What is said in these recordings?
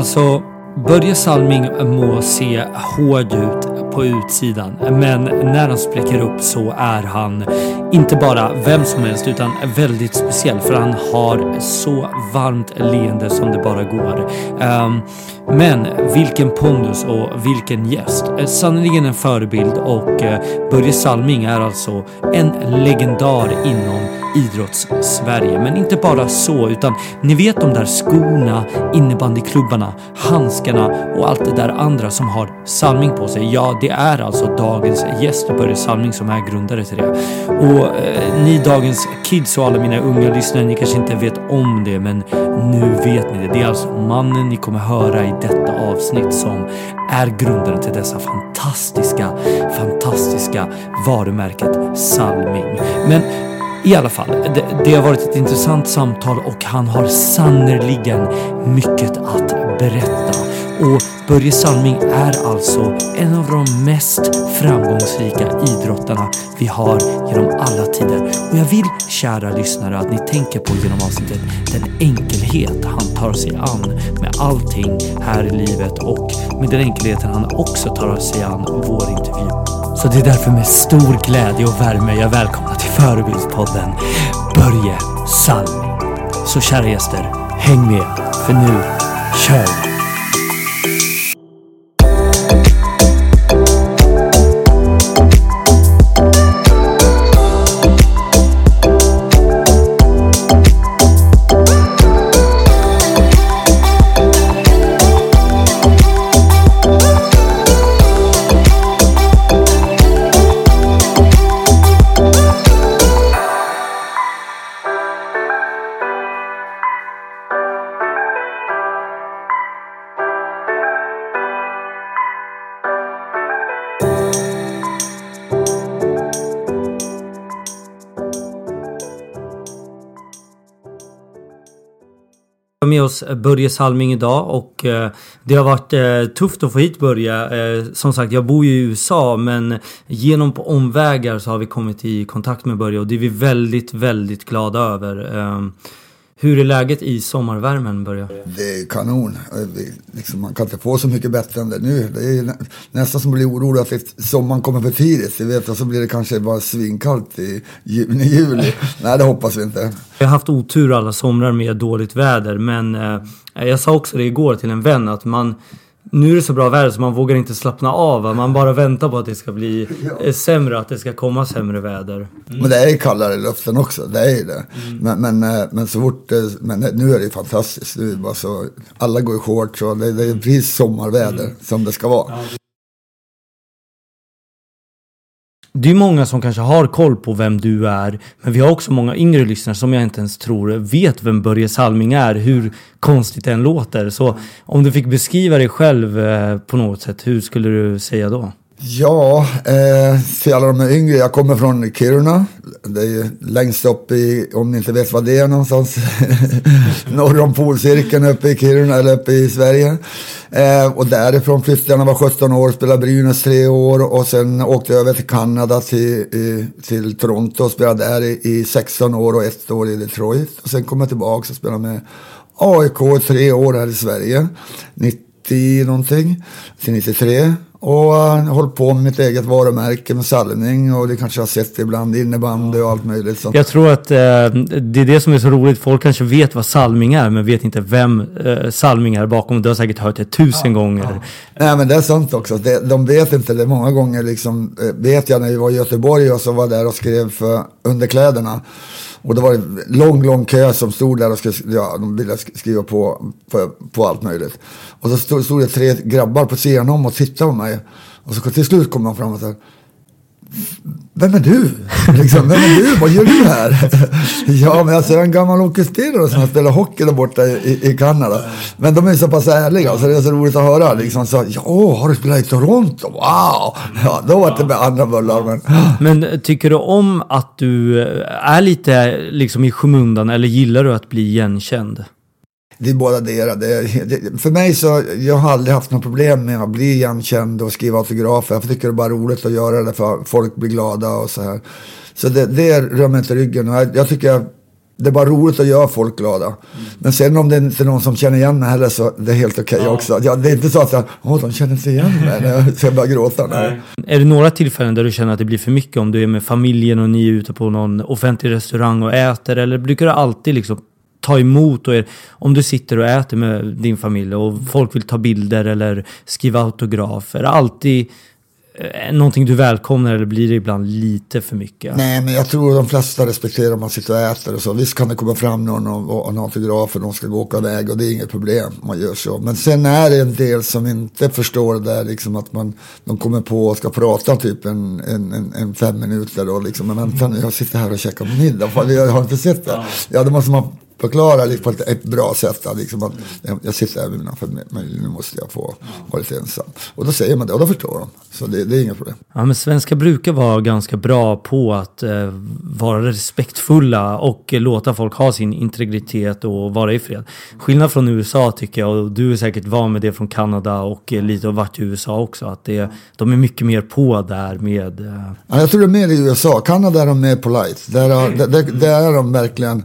Alltså, Börje Salming må se hård ut på utsidan, men när han spricker upp så är han inte bara vem som helst utan väldigt speciell för han har så varmt leende som det bara går. Ehm, men vilken pondus och vilken gäst. Eh, sannerligen en förebild och eh, Börje Salming är alltså en legendar inom idrotts-Sverige. Men inte bara så, utan ni vet de där skorna, innebandyklubbarna, handskarna och allt det där andra som har Salming på sig. Ja, det är alltså dagens gäst Börje Salming som är grundare till det. Och eh, ni dagens kids och alla mina unga lyssnare, ni kanske inte vet om det, men nu vet ni det. Det är alltså mannen ni kommer höra i detta avsnitt som är grundaren till dessa fantastiska, fantastiska varumärket Salming. Men i alla fall, det, det, har varit ett intressant samtal och han har sannerligen mycket att berätta. Och Börje Salming är alltså en av de mest framgångsrika idrottarna vi har genom alla tider. Och jag vill, kära lyssnare, att ni tänker på genom avsnittet den enkelhet han tar sig an med allting här i livet och med den enkelheten han också tar sig an vår intervju. Så det är därför med stor glädje och värme jag välkomnar till Förebildspodden Börje Salming. Så kära gäster, häng med, för nu kör vi! Med oss eh, Börje Salming idag och eh, det har varit eh, tufft att få hit Börje. Som sagt, jag bor ju i USA men genom på omvägar så har vi kommit i kontakt med Börje och det är vi väldigt, väldigt glada över. Ehm, hur är läget i sommarvärmen Börje? Det är kanon. Liksom, man kan inte få så mycket bättre än det nu. Det är nästan som att bli orolig att sommaren kommer för tidigt. vet, och så blir det kanske bara svinkallt i juni, juli. Nej, det hoppas vi inte. Jag har haft otur alla somrar med dåligt väder men eh, jag sa också det igår till en vän att man nu är det så bra väder så man vågar inte slappna av. Man bara väntar på att det ska bli. Eh, sämre, att det ska komma sämre väder. Mm. Men det är kallare i luften också, det är det. Mm. Men, men, eh, men, så fort, men nu är det fantastiskt. Nu är bara så, alla går i shorts och det, det är precis sommarväder mm. som det ska vara. Ja. Det är många som kanske har koll på vem du är, men vi har också många yngre lyssnare som jag inte ens tror vet vem Börje Salming är, hur konstigt det än låter. Så om du fick beskriva dig själv eh, på något sätt, hur skulle du säga då? Ja, eh, för alla de yngre, jag kommer från Kiruna. Det är ju längst upp i, om ni inte vet vad det är någonstans, norr om polcirkeln uppe i Kiruna eller uppe i Sverige. Eh, och därifrån flyttade jag när jag var 17 år, spelade Brynäs tre år och sen åkte jag över till Kanada till, i, till Toronto och spelade där i, i 16 år och ett år i Detroit. Och sen kom jag tillbaka och spelade med AIK tre år här i Sverige. 90 90 någonting, till 93. Och uh, hållit på med mitt eget varumärke med salvning och det kanske har sett ibland innebandy och allt möjligt. Så. Jag tror att eh, det är det som är så roligt. Folk kanske vet vad salming är men vet inte vem eh, salming är bakom. Du har säkert hört det tusen ja, gånger. Ja. Nej men det är sant också. Det, de vet inte det. Många gånger liksom, eh, vet jag när vi var i Göteborg och så var där och skrev för underkläderna. Och det var en lång, lång kö som stod där och skulle, ja, de ville skriva på, på, på allt möjligt. Och så stod, stod det tre grabbar på sidan om och tittade på mig. Och så till slut kom de fram och sa vem är du? Liksom, men du? Vad gör du här? ja, men alltså, jag är en gammal hockeyspelare som har spelat hockey där borta i, i Kanada. Men de är så pass ärliga, så det är så roligt att höra. Liksom, så, ja, har du spelat i Toronto? Wow! Ja, då var det med andra bullar. Men... men tycker du om att du är lite liksom, i skymundan eller gillar du att bli igenkänd? Det är båda det, det, För mig så, jag har aldrig haft något problem med att bli igenkänd och skriva autografer. Jag tycker det är bara roligt att göra det för folk blir glada och så här. Så det, det rör mig inte ryggen. Och jag, jag tycker det är bara roligt att göra folk glada. Mm. Men sen om det inte är någon som känner igen mig heller så det är helt okej okay ja. också. Ja, det är inte så att jag, åh de känner inte igen mig när jag ska börja gråta. Nej. Är det några tillfällen där du känner att det blir för mycket om du är med familjen och ni är ute på någon offentlig restaurang och äter? Eller brukar du alltid liksom ta emot och er, om du sitter och äter med din familj och folk vill ta bilder eller skriva autografer. Alltid eh, någonting du välkomnar eller blir det ibland lite för mycket? Nej, men jag tror de flesta respekterar om man sitter och äter och så. Visst kan det komma fram någon och, och en autograf och de ska gå åka iväg och det är inget problem om man gör så. Men sen är det en del som inte förstår det där liksom att man, de kommer på och ska prata typ en, en, en, en fem minuter och liksom, men vänta nu, jag sitter här och käkar middag, jag har inte sett det. Ja, då måste man förklara liksom på ett, bra sätt. Liksom att jag sitter här med mina familj, men nu måste jag få vara lite ensam. Och då säger man det och då förstår de. Så det, det är inga problem. Ja, men svenskar brukar vara ganska bra på att eh, vara respektfulla och eh, låta folk ha sin integritet och vara i fred. Skillnad från USA tycker jag, och du är säkert van med det från Kanada och eh, lite av varit i USA också, att det, de är mycket mer på där med... Eh... Ja, jag tror det är mer i USA. Kanada är de mer polite. Där, där, där, där är de verkligen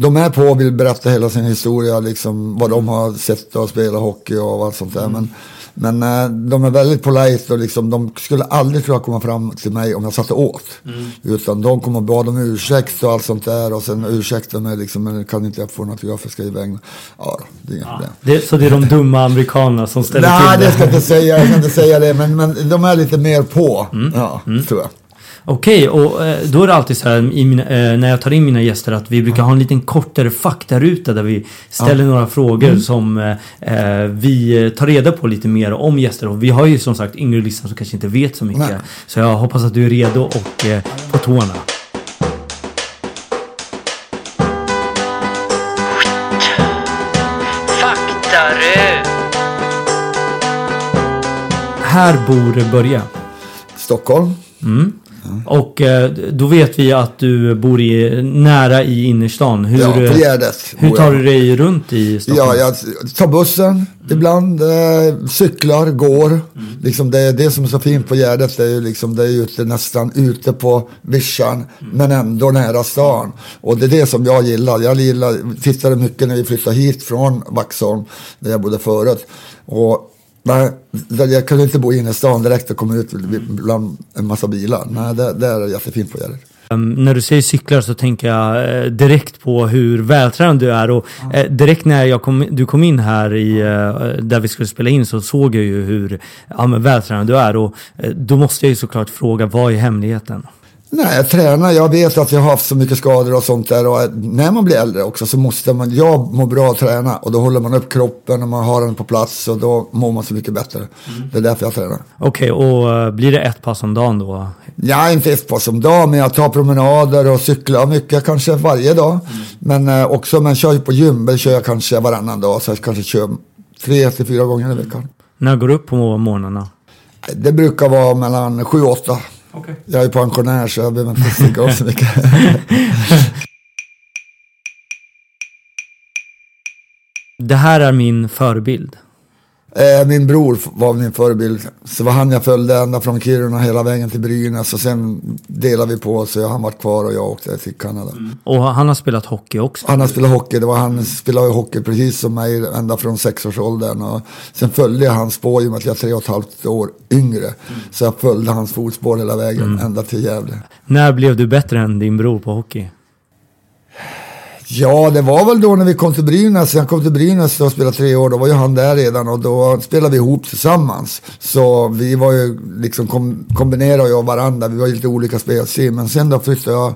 de är på och vill berätta hela sin historia, liksom, vad de har sett och spelat hockey och allt sånt där. Mm. Men, men äh, de är väldigt polite och liksom, de skulle aldrig tror jag komma fram till mig om jag satte åt. Mm. Utan de kommer och bad om ursäkt och allt sånt där och sen ursäkta mig liksom, men kan inte jag få något jag ska iväg. Ja, det är inga ja. problem. Det, så det är de dumma amerikanerna som ställer Nej, till det? Nej, det ska jag inte säga. Jag kan inte säga det. Men, men de är lite mer på. Mm. Ja, mm. tror jag. Okej, okay, och eh, då är det alltid så här mina, eh, när jag tar in mina gäster att vi brukar ha en liten kortare faktaruta där vi ställer ja. några frågor mm. som eh, eh, vi tar reda på lite mer om gäster. Och vi har ju som sagt yngre lyssnare som kanske inte vet så mycket. Nej. Så jag hoppas att du är redo och eh, på tårna. Här bor Börje. Stockholm. Mm. Och eh, då vet vi att du bor i, nära i innerstan. Hur, ja, på Gärdet. Hur tar du dig runt i Stockholm? Ja, jag tar bussen mm. ibland, eh, cyklar, går. Mm. Liksom det, det som är så fint på Gärdet det är ju liksom, det är ute, nästan ute på vischan, mm. men ändå nära stan. Och det är det som jag gillar. Jag gillar, tittade mycket när vi flyttade hit från Vaxholm, där jag bodde förut. Och Nej, jag kunde inte bo inne i stan direkt och komma ut bland en massa bilar. Nej, det, det är jättefint på Gärdet. Um, när du säger cyklar så tänker jag eh, direkt på hur vältränad du är och eh, direkt när jag kom, du kom in här i, eh, där vi skulle spela in så såg jag ju hur ja, vältränad du är och eh, då måste jag ju såklart fråga vad är hemligheten? Nej, jag tränar. Jag vet att jag har haft så mycket skador och sånt där. Och när man blir äldre också så måste man, jag mår bra att träna. Och då håller man upp kroppen och man har den på plats och då mår man så mycket bättre. Mm. Det är därför jag tränar. Okej, okay, och uh, blir det ett pass om dagen då? Ja, inte ett pass om dagen, men jag tar promenader och cyklar mycket kanske varje dag. Mm. Men uh, också, men kör på gym, det kör jag kanske varannan dag. Så jag kanske kör tre till fyra gånger i veckan. När går du upp på morgnarna? Det brukar vara mellan sju och åtta. Okay. Jag är pensionär så jag behöver inte sticka av så mycket. det här är min förebild. Eh, min bror var min förebild. Så var han jag följde ända från Kiruna hela vägen till Brynäs. Och sen delade vi på. Så han var kvar och jag åkte till Kanada. Mm. Och han har spelat hockey också? Han har spelat hockey. Det var han spelade hockey precis som mig ända från sexårsåldern. Och sen följde jag hans spår i och med att jag är tre och ett halvt år yngre. Mm. Så jag följde hans fotspår hela vägen mm. ända till Gävle. När blev du bättre än din bror på hockey? Ja, det var väl då när vi kom till Brynäs. Jag kom till Brynäs och spelade tre år. Då var ju han där redan och då spelade vi ihop tillsammans. Så vi var ju liksom kom, kombinerade jag och varandra. Vi var ju lite olika spelstil. Men sen då flyttade jag,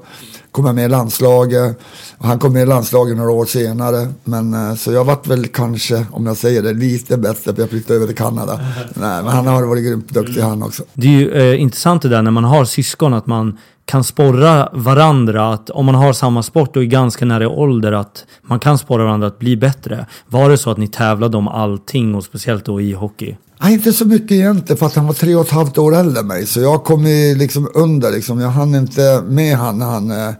kom jag med i landslaget. Och han kom med i landslaget några år senare. Men eh, så jag vart väl kanske, om jag säger det, lite bättre för jag flyttade över till Kanada. Nej, men han har varit grymt duktig han också. Det är ju eh, intressant det där när man har syskon att man kan sporra varandra att om man har samma sport och är ganska nära i ålder att man kan sporra varandra att bli bättre. Var det så att ni tävlade om allting och speciellt då i hockey? Nej, inte så mycket egentligen för att han var tre och ett halvt år äldre än mig. Så jag kom ju liksom under liksom. Jag hann inte med han när han, eh,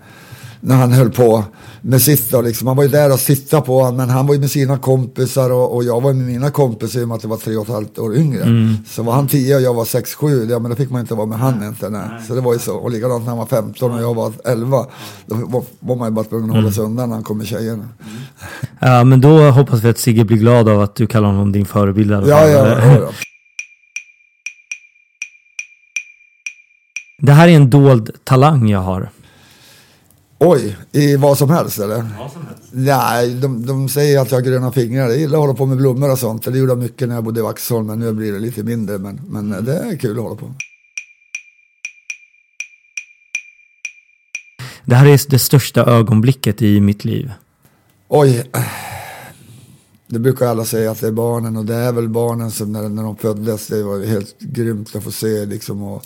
när han höll på med sitta liksom. Han var ju där och sitta på honom, men han var ju med sina kompisar och, och jag var med mina kompisar i och med att jag var tre och ett halvt år yngre. Mm. Så var han tio och jag var sex, sju, ja men då fick man inte vara med han inte. Nej. Så det var ju så. Och likadant när han var 15 och jag var 11. Då var, var man ju bara tvungen att hålla sig mm. undan när han kom med tjejerna. Mm. Ja, men då hoppas vi att Sigge blir glad av att du kallar honom din förebild. Ja, ja, ja, ja. Det här är en dold talang jag har. Oj, i vad som helst eller? Vad som helst. Nej, de, de säger att jag har gröna fingrar. Jag gillar att hålla på med blommor och sånt. Det gjorde jag mycket när jag bodde i Vaxholm, men nu blir det lite mindre. Men, men det är kul att hålla på. Det här är det största ögonblicket i mitt liv. Oj. Det brukar alla säga att det är barnen och det är väl barnen som när, när de föddes. Det var helt grymt att få se liksom. Och,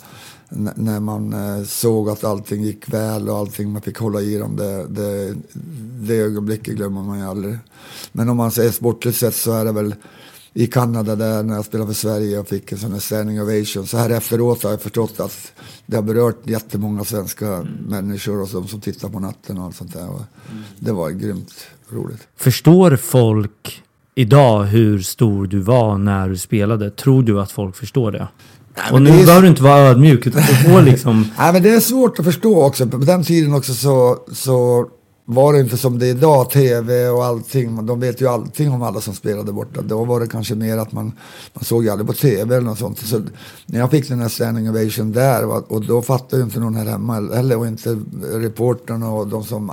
när man eh, såg att allting gick väl och allting man fick hålla i dem. Det, det, det ögonblicket glömmer man ju aldrig. Men om man säger sportligt sett så är det väl i Kanada där när jag spelade för Sverige och fick en sån här standing ovation. Så här efteråt har jag förstått att det har berört jättemånga svenska mm. människor och de som tittar på natten och allt sånt där. Och mm. Det var grymt roligt. Förstår folk idag hur stor du var när du spelade? Tror du att folk förstår det? Nej, och nu är... behöver du inte vara ödmjuk utan du får liksom... Nej men det är svårt att förstå också. På den tiden också så, så var det inte som det är idag, tv och allting. De vet ju allting om alla som spelade borta. Då var det kanske mer att man, man såg ju aldrig på tv eller något sånt. Så när jag fick den här standing ovation där och då fattade ju inte någon här hemma heller och inte reportern och de som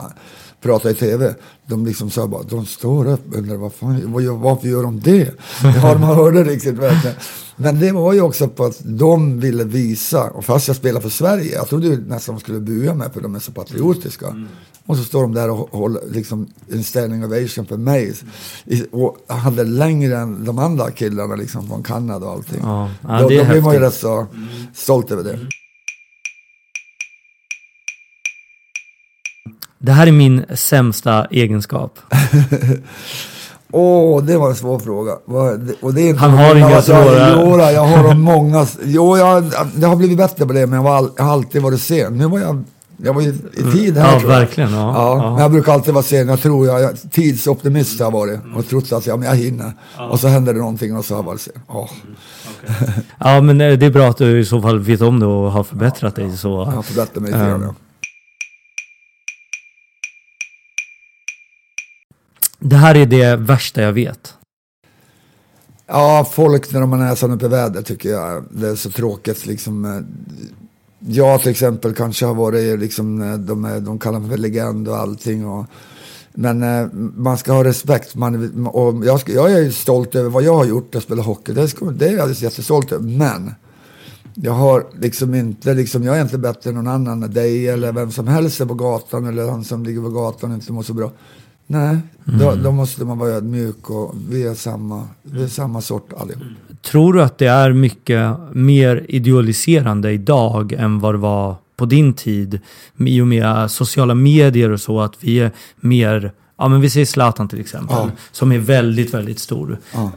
prata i tv. De liksom sa bara, de står upp och undrar vad fan, varför gör de det? Ja, man hörde riktigt verkligen. Men det var ju också på att de ville visa, och fast jag spelar för Sverige, jag trodde nästan de skulle bua mig för de är så patriotiska. Mm. Och så står de där och håller liksom en standing ovation för mig. Och hade längre än de andra killarna liksom från Kanada och allting. Ja, ja, då, då blir man ju rätt så stolt över det. Det här är min sämsta egenskap. Åh, oh, det var en svår fråga. Och det är Han har inga svåra. Jo, jag har många. Jo, jag, jag har blivit bättre på det, men jag, var, jag har alltid varit sen. Nu var jag jag var i, i tid här Ja, tror jag. verkligen. Ja, ja, ja. Men jag brukar alltid vara sen. Jag tror jag, jag tidsoptimist har jag varit. Och trott att ja, men jag hinner. Ja. Och så händer det någonting och så har jag varit sen. Oh. Okay. ja, men eh, det är bra att du i så fall vet om det och har förbättrat dig. Så. Jag har förbättrat mig lite um, Det här är det värsta jag vet. Ja, folk när de har näsan uppe i vädret tycker jag. Det är så tråkigt liksom. Eh, jag till exempel kanske har varit liksom, eh, de, de kallar mig för legend och allting. Och, men eh, man ska ha respekt. Man, och jag, ska, jag är stolt över vad jag har gjort, jag spelar hockey. Det, ska, det är jag jättestolt över. Men jag har liksom inte, liksom, jag är inte bättre än någon annan, dig eller vem som helst är på gatan eller han som ligger på gatan och inte mår så bra. Nej, mm. då, då, måste man vara ödmjuk och vi är samma, vi är samma sort allihop. Tror du att det är mycket mer idealiserande idag än vad det var på din tid? I och med sociala medier och så, att vi är mer Ja, men vi ser Zlatan till exempel, Ja. som är väldigt, väldigt stor. Ja.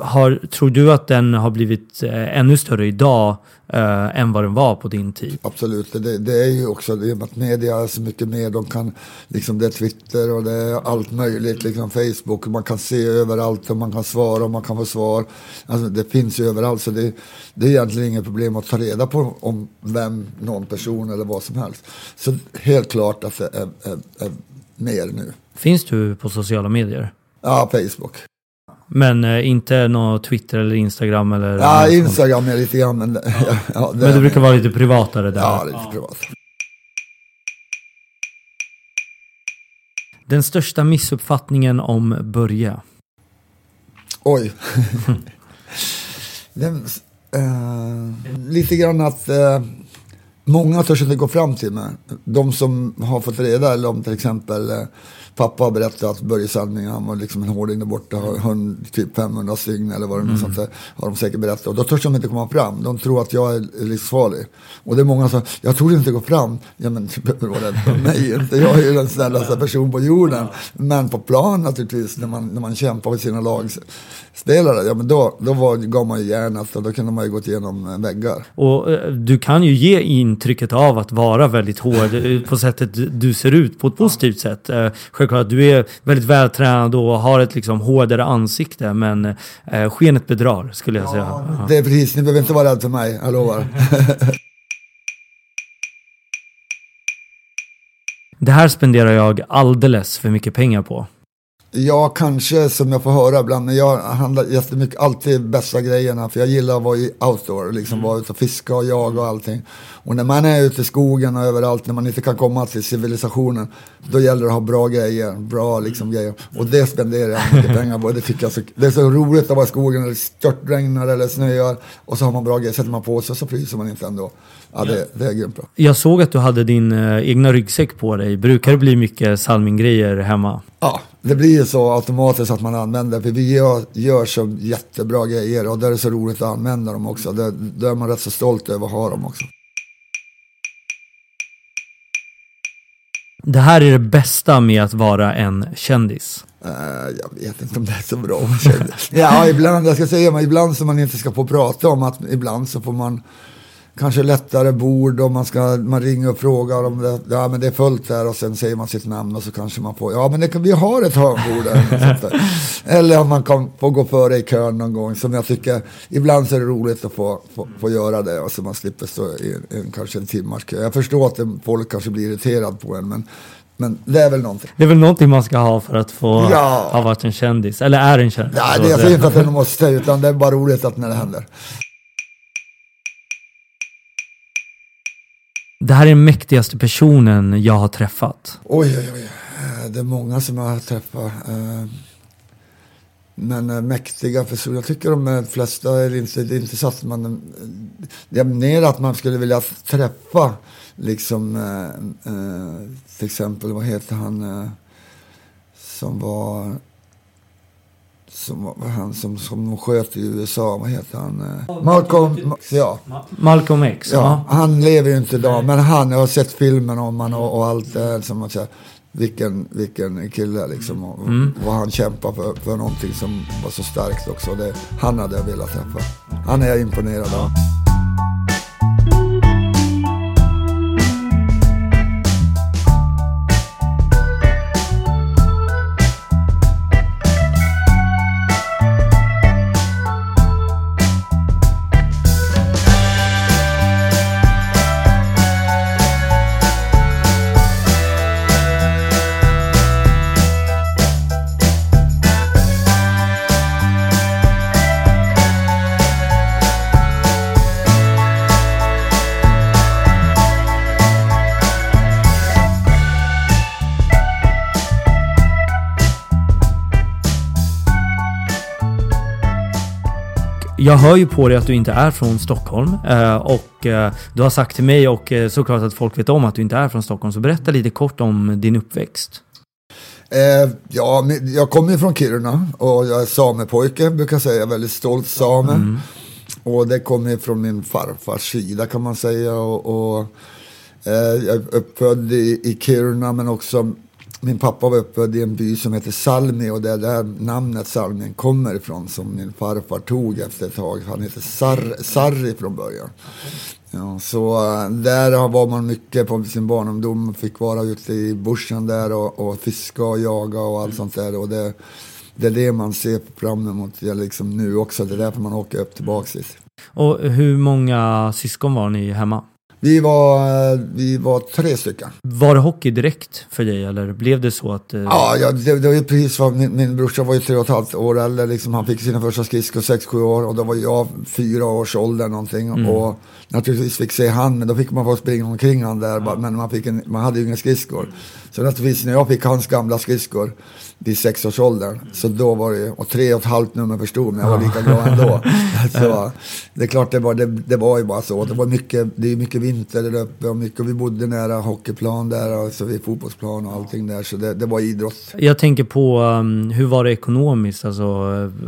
Har, tror du att den har blivit eh, ännu större idag eh, än vad den var på din tid? Absolut, det, det är ju också det är att media är så mycket mer. De kan, liksom det är Twitter och det är allt möjligt, liksom Facebook. Man kan se överallt och man kan svara och man kan få svar. Alltså, det finns ju överallt så det, det är egentligen inget problem att ta reda på om vem, någon person eller vad som helst. Så helt klart att det är, är, är mer nu. Finns du på sociala medier? Ja, Facebook. Men eh, inte någon Twitter eller Instagram eller... Ja, något sånt. Instagram är lite grann, men, ja, det, Men det brukar vara lite privatare där. Ja, lite privat. Den största missuppfattningen om Börje? Oj. Den, eh, lite grann att eh, många törs inte gå fram till mig. De som har fått reda, eller om till exempel eh, pappa har berättat att Börje Salming, han var liksom en hårding där borta, har hund, typ 500 stygn eller vad det nu sånt där, har de säkert berättat. Och då törs de inte komma fram. De tror att jag är livsfarlig. Och det är många som, jag tror inte gå fram. Ja men du behöver vara rädd för mig inte. Jag är ju den snällaste person på jorden. Men på plan naturligtvis, när man, när man kämpar för sina lagspelare, ja men då, då var, gav man ju järnet och då kunde man ju gått igenom eh, väggar. Och eh, du kan ju ge intrycket av att vara väldigt hård eh, på sättet du ser ut på ett positivt sätt. Självklart, du är väldigt vältränad och har ett liksom hårdare ansikte men eh, skenet bedrar skulle jag säga. Ja. Det är precis, ni behöver inte vara rädd för mig, jag lovar. Det här spenderar jag alldeles för mycket pengar på. Ja, kanske som jag får höra ibland, men jag handlar jättemycket, alltid bästa grejerna, för jag gillar att vara i outdoor, liksom vara ute och fiska och jaga och allting. Och när man är ute i skogen och överallt, när man inte kan komma till civilisationen, då gäller det att ha bra grejer, bra liksom grejer. Och det spenderar jag mycket pengar på, det tycker jag så, det är så roligt att vara i skogen när det störtregnar eller snöar, och så har man bra grejer, sätter man på sig och så fryser man inte ändå. Ja, det, det är grymt bra. Jag såg att du hade din eh, egna ryggsäck på dig. Brukar det bli mycket Salming-grejer hemma? Ja, det blir ju så automatiskt att man använder, för vi gör, gör så jättebra grejer och där är det så roligt att använda dem också. Där, där är man rätt så stolt över att ha dem också. Det här är det bästa med att vara en kändis. Eh, jag vet inte om det är så bra. ja, ibland, jag ska säga, men ibland som man inte ska få prata om att ibland så får man kanske lättare bord och man ska, man ringer och frågar om det, ja men det är fullt där och sen säger man sitt namn och så kanske man får, ja men det, vi har ett hörnbord där. eller om man kan få gå före i kön någon gång som jag tycker, ibland så är det roligt att få, få, få göra det och så man slipper stå i en, kanske en timmars kö. Jag förstår att folk kanske blir irriterad på en men, men det är väl någonting. Det är väl någonting man ska ha för att få Ja. ha varit en kändis. Eller är en kändis. Nej, det, jag säger inte att det måste, utan det är bara roligt att när det händer. Det här är den mäktigaste personen jag har träffat. Oj, oj, oj. Eh, det är många som jag har träffat. Eh, men eh, mäktiga personer. Jag tycker de flesta är inte, det är inte så att man... Det är mer att man skulle vilja träffa liksom till exempel, vad heter han som var som var han som, som de sköt i USA, vad heter han? eh? Malcolm, ja. Malcolm X. Ja, han lever ju inte idag, men han, jag har sett filmen om han och, och allt det här. Som man säger, vilken, vilken kille liksom. Och, och han kämpar för, för någonting som var så starkt också. Det, han hade jag velat träffa. Han är jag imponerad av. Jag hör ju på dig att du inte är från Stockholm. eh, Och eh, du har sagt till mig och eh, såklart att folk vet om att du inte är från Stockholm. Så berätta lite kort om din uppväxt. Eh, ja, jag kommer ju från Kiruna och jag är samepojke, brukar säga. Jag är väldigt stolt same. Och det kommer ju från min farfars sida kan man säga. Och, och eh, jag är uppfödd i, i Kiruna men också min pappa var uppe i en by som heter Salmi och det är där namnet Salmi kommer ifrån som min farfar tog efter ett tag. Han heter Sar Sarri från början. Ja, så eh, där var man mycket på sin barndom. Fick vara ute i bushen där och, och fiska och jaga och allt sånt där. Och det, det är det man ser fram emot ja, liksom nu också. Det är därför man åker upp tillbaka dit. Och hur många syskon var ni hemma? Vi var, vi var tre stycken. Var det hockey direkt för dig eller blev det så att... Eh... Ja, ja det, det var ju precis vad min, min brorsa var ju tre och ett halvt år äldre. Liksom, han fick sina första skridskor sex, sju år och då var jag fyra års ålder någonting. Mm. Och naturligtvis fick se han, men då fick man få springa omkring han där. Ja. Men man, fick en, man hade ju inga skridskor. Så naturligtvis när jag fick hans gamla skridskor vid sexårsåldern. Så då var det och tre och ett halvt nummer förstod men jag var lika glad ändå. så, det är klart det var, det, det var ju bara så. Det var mycket, det är mycket vinter där uppe och mycket, och vi bodde nära hockeyplan där, alltså vid fotbollsplan och allting där. Så det, det var idrott. Jag tänker på, um, hur var det ekonomiskt? Alltså,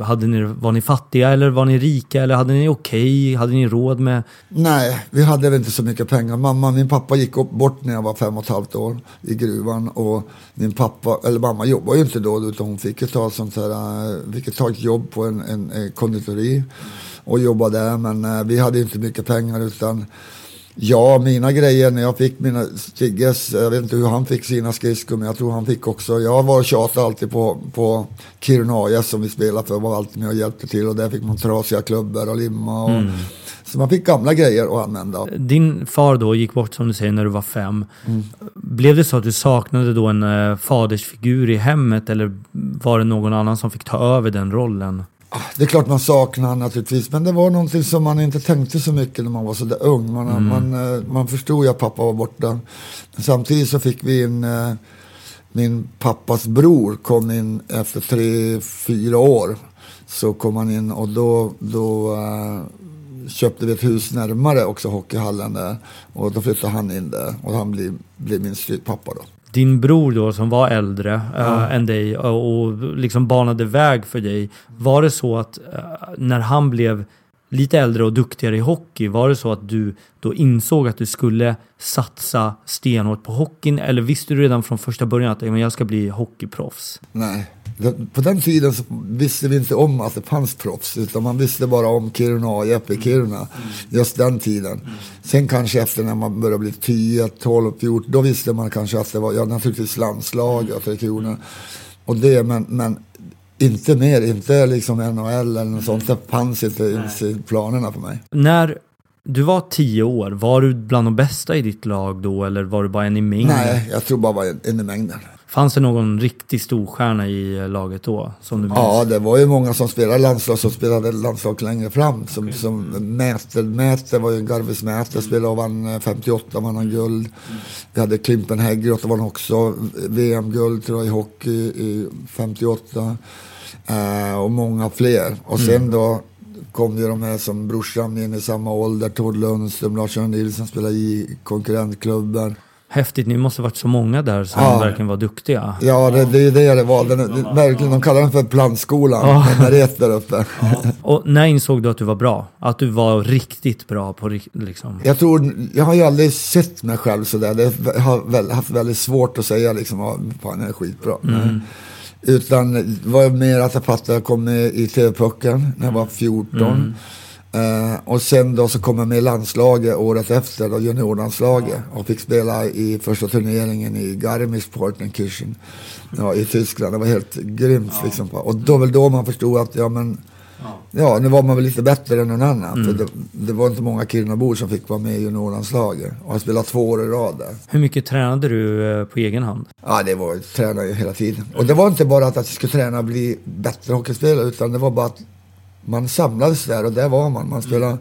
hade ni, var ni fattiga eller var ni rika eller hade ni okej? Okay? Hade ni råd med? Nej, Nej, vi hade väl inte så mycket pengar. Mamma, min pappa gick bort när jag var fem och ett halvt år i gruvan och min pappa, eller mamma jobbade ju inte då utan hon fick ta, sånt här, eh, fick ta ett jobb på en, en, en konditori och jobba där. Men eh, vi hade inte mycket pengar utan Ja, mina grejer när jag fick mina Stigges, jag vet inte hur han fick sina skridskor men jag tror han fick också. Jag var och tjatade alltid på, på Kiruna AIS som vi spelade för, var alltid med och hjälpte till och där fick man trasiga klubbor och limma och mm. Så man fick gamla grejer att använda. Din far då gick bort som du säger när du var fem. Mm. Blev det så att du saknade då en äh, fadersfigur i hemmet eller var det någon annan som fick ta över den rollen? Ah, det är klart man saknar naturligtvis, men det var någonting som man inte tänkte så mycket när man var så där ung. Man, mm. man, eh, man förstod ju att pappa var borta. Men samtidigt så fick vi in, eh, min pappas bror kom in efter tre, fyra år. Så kom han in och då, då köpte vi ett hus närmare också hockeyhallen där. Och då flyttade han in där och han blev, blev min pappa då. Din bror då som var äldre äh, ja. än dig och, och liksom banade väg för dig. Var det så att äh, när han blev lite äldre och duktigare i hockey, var det så att du då insåg att du skulle satsa stenhårt på hockeyn? Eller visste du redan från första början att jag ska bli hockeyproffs? Nej, på den tiden så visste vi inte om att det fanns proffs. Utan man visste bara om Kiruna och Jeppe Kiruna. Just den tiden. Sen kanske efter när man började bli 10, 12, 14. Då visste man kanske att det var, ja naturligtvis landslag, Tre Kronor. Och det, men, men inte mer, inte liksom NHL eller något sånt. Det fanns inte ens i planerna för mig. När du var tio år, var du bland de bästa i ditt lag då eller var du bara en i mängden? Nej, jag tror bara var en, en i mängden. Fanns det någon riktig storstjärna i laget då? Som du ja, det var ju många som spelade landslag som spelade landslag längre fram. Som, okay. som Mäter, Mäter var ju en Garvis Mäter, spelade och vann 58, vann han guld. Mm. Vi hade Klimpen Häggroth, vann också VM-guld tror jag i hockey i 58. Uh, och många fler. Och sen mm. då kom ju de här som brorsan in i samma ålder. Tord Lundström, Lars-Göran Nilsson spelade i konkurrentklubben. Häftigt, ni måste varit så många där som ja. verkligen var duktiga. Ja, det, det är det det var. Den, det, verkligen, de kallar den för plantskolan, ja. den är där uppe. Ja. Och när insåg du att du var bra? Att du var riktigt bra på liksom? Jag tror, jag har ju aldrig sett mig själv sådär. Jag har väl, haft väldigt svårt att säga liksom, fan jag är skitbra. Mm. Utan var mer att jag fattade, att jag kom med i TV-pucken när jag var 14. Mm. Uh, och sen då så kom jag med i landslaget året efter, då juniorlandslaget. Och fick spela i första turneringen i Garmisch-Partenkirchen ja, i Tyskland. Det var helt grymt ja. liksom. Och då väl då man förstod att, ja men, ja, ja nu var man väl lite bättre än någon annan. Mm. För det, det, var inte många Kirunabor som fick vara med i juniorlandslaget. Och jag spelade två år i rad där. Hur mycket tränade du eh, på egen hand? Ja, det var, jag tränade ju hela tiden. Och det var inte bara att jag skulle träna och bli bättre hockeyspelare, utan det var bara att man samlades där och där var man. Man spelade,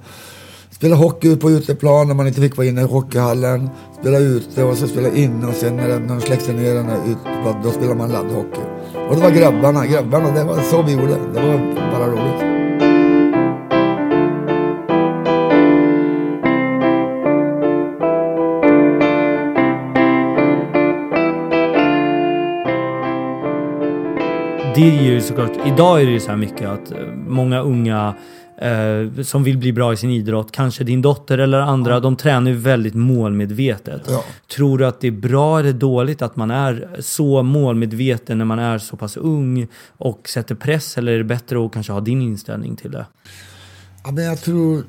spelade hockey på uteplan när man inte fick vara inne i hockeyhallen. Spelade ute och så spelade inne och sen när, när de släckte ner den ut, då spelade man laddhockey. Och det var grabbarna, grabbarna, det var så vi gjorde. Det var bara roligt. Det är ju såklart, idag är det ju så här mycket att eh, många unga eh, som vill bli bra i sin idrott, kanske din dotter eller andra, de tränar ju väldigt målmedvetet. Ja. Tror du att det är bra eller dåligt att man är så målmedveten när man är så pass ung och sätter press eller är det bättre att kanske ha din inställning till det? Ja, men jag tror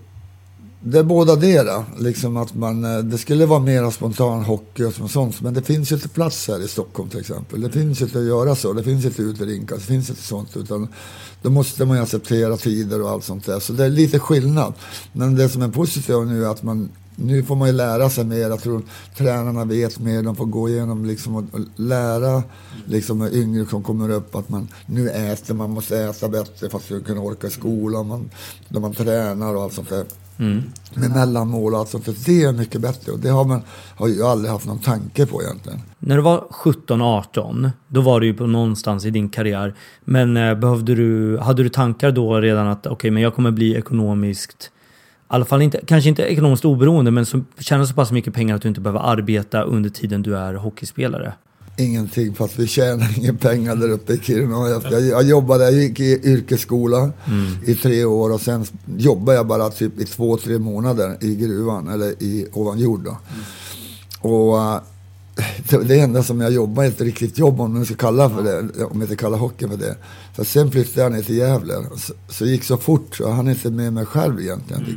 det är båda det då. Liksom att man, eh, det skulle vara mer spontan hockey och sånt. Men det finns ju inte plats här i Stockholm till exempel. Det finns ju inte att göra så. Det finns inte uterinkar. Det finns inte sånt. Utan då måste man ju acceptera tider och allt sånt där. Så det är lite skillnad. Men det som är positivt nu är att man nu får man ju lära sig mer. Jag tror tränarna vet mer. De får gå igenom liksom och lära liksom yngre som kommer upp att man nu äter, man måste äta bättre för att kunna orka i skolan. Man, när man tränar och allt sånt där. Mm. Med mellanmål och allt sånt där. Det är mycket bättre och det har man har ju aldrig haft någon tanke på egentligen. När du var 17-18, då var du ju på någonstans i din karriär. Men eh, behövde du, hade du tankar då redan att okej, okay, men jag kommer bli ekonomiskt i alla fall inte, kanske inte ekonomiskt oberoende, men som tjänar så pass mycket pengar att du inte behöver arbeta under tiden du är hockeyspelare? Ingenting, fast vi tjänar inga pengar där uppe i Kiruna. Jag, jag, jobbade, jag gick i yrkesskola mm. i tre år och sen jobbade jag bara typ i två, tre månader i gruvan, eller i ovan jord då. Mm. Och det enda som jag jobbar, ett riktigt jobb om man ska kalla för det, om jag inte kallar hockey för det. För sen flyttade jag ner till Gävle. Så, så gick så fort så jag hann inte med mig själv egentligen. Mm.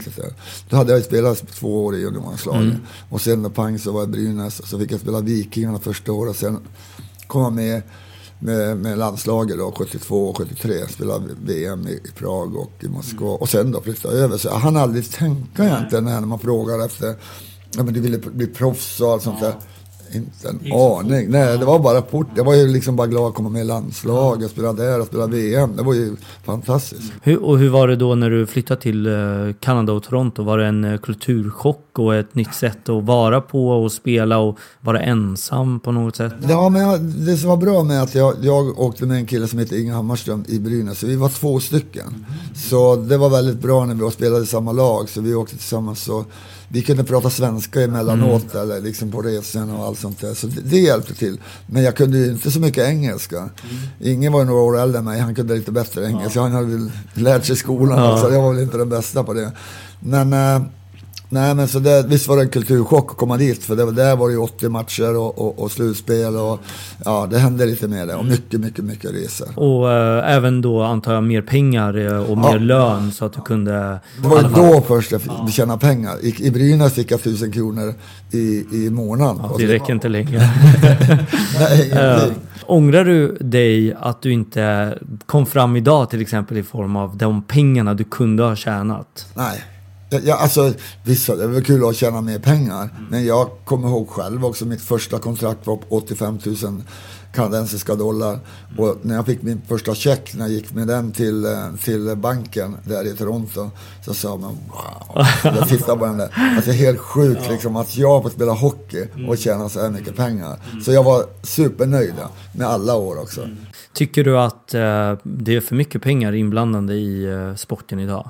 Då hade jag spelat två år i juniorlandslaget. Mm. Och sen då pang så var jag i Brynäs. Så fick jag spela Vikingarna första året. Sen kom jag med med, med landslaget då, 72 och 73. Spelade VM i, i Prag och i Moskva. Mm. Och sen då flyttade jag över. Så jag hann aldrig tänka egentligen när man frågar efter, ja men du ville bli proffs och allt sånt där. Inte en aning. Nej, det var bara fort. Jag var ju liksom bara glad att komma med i landslaget, spela där och spela VM. Det var ju fantastiskt. Hur, och hur var det då när du flyttade till eh, Kanada och Toronto? Var det en eh, kulturchock och ett nytt sätt att vara på och spela och vara ensam på något sätt? Ja, men jag, det som var bra med att jag, jag åkte med en kille som heter Inge Hammarström i Brynäs. Så vi var två stycken. Så det var väldigt bra när vi spelade i samma lag. Så vi åkte tillsammans. Så vi kunde prata svenska emellanåt mm. eller liksom på resorna och allt sånt där. Så det, det hjälpte till. Men jag kunde ju inte så mycket engelska. Mm. Ingen var några år äldre än mig, han kunde lite bättre engelska. Ja. Han hade väl lärt sig i skolan, ja. så jag var väl inte den bästa på det. Men äh, Nej men så det, visst var det en kulturchock att komma dit för det, där var det ju 80 matcher och, och, och, slutspel och ja det hände lite mer där och mycket, mycket, mycket resor. Och äh, även då antar jag mer pengar eh, och mer ja. lön så att du kunde... Det var ju då först jag ja. tjänade pengar. I, i Brynäs fick jag 1000 kronor i, i månaden. Ja, det räcker inte längre. Nej, äh, ångrar du dig att du inte kom fram idag till exempel i form av de pengarna du kunde ha tjänat? Nej. Ja, alltså, visst, det var kul att tjäna mer pengar. Mm. Men jag kommer ihåg själv också, mitt första kontrakt var på 85 000 kanadensiska dollar. Mm. Och när jag fick min första check, när jag gick med den till, eh, till banken där i Toronto, så sa man wow. Jag tittade på den där. Alltså helt sjukt liksom att jag får spela hockey och mm. tjäna så här mycket pengar. Mm. Så jag var supernöjd med alla år också. Tycker du att uh, det är för mycket pengar inblandade i uh, sporten idag?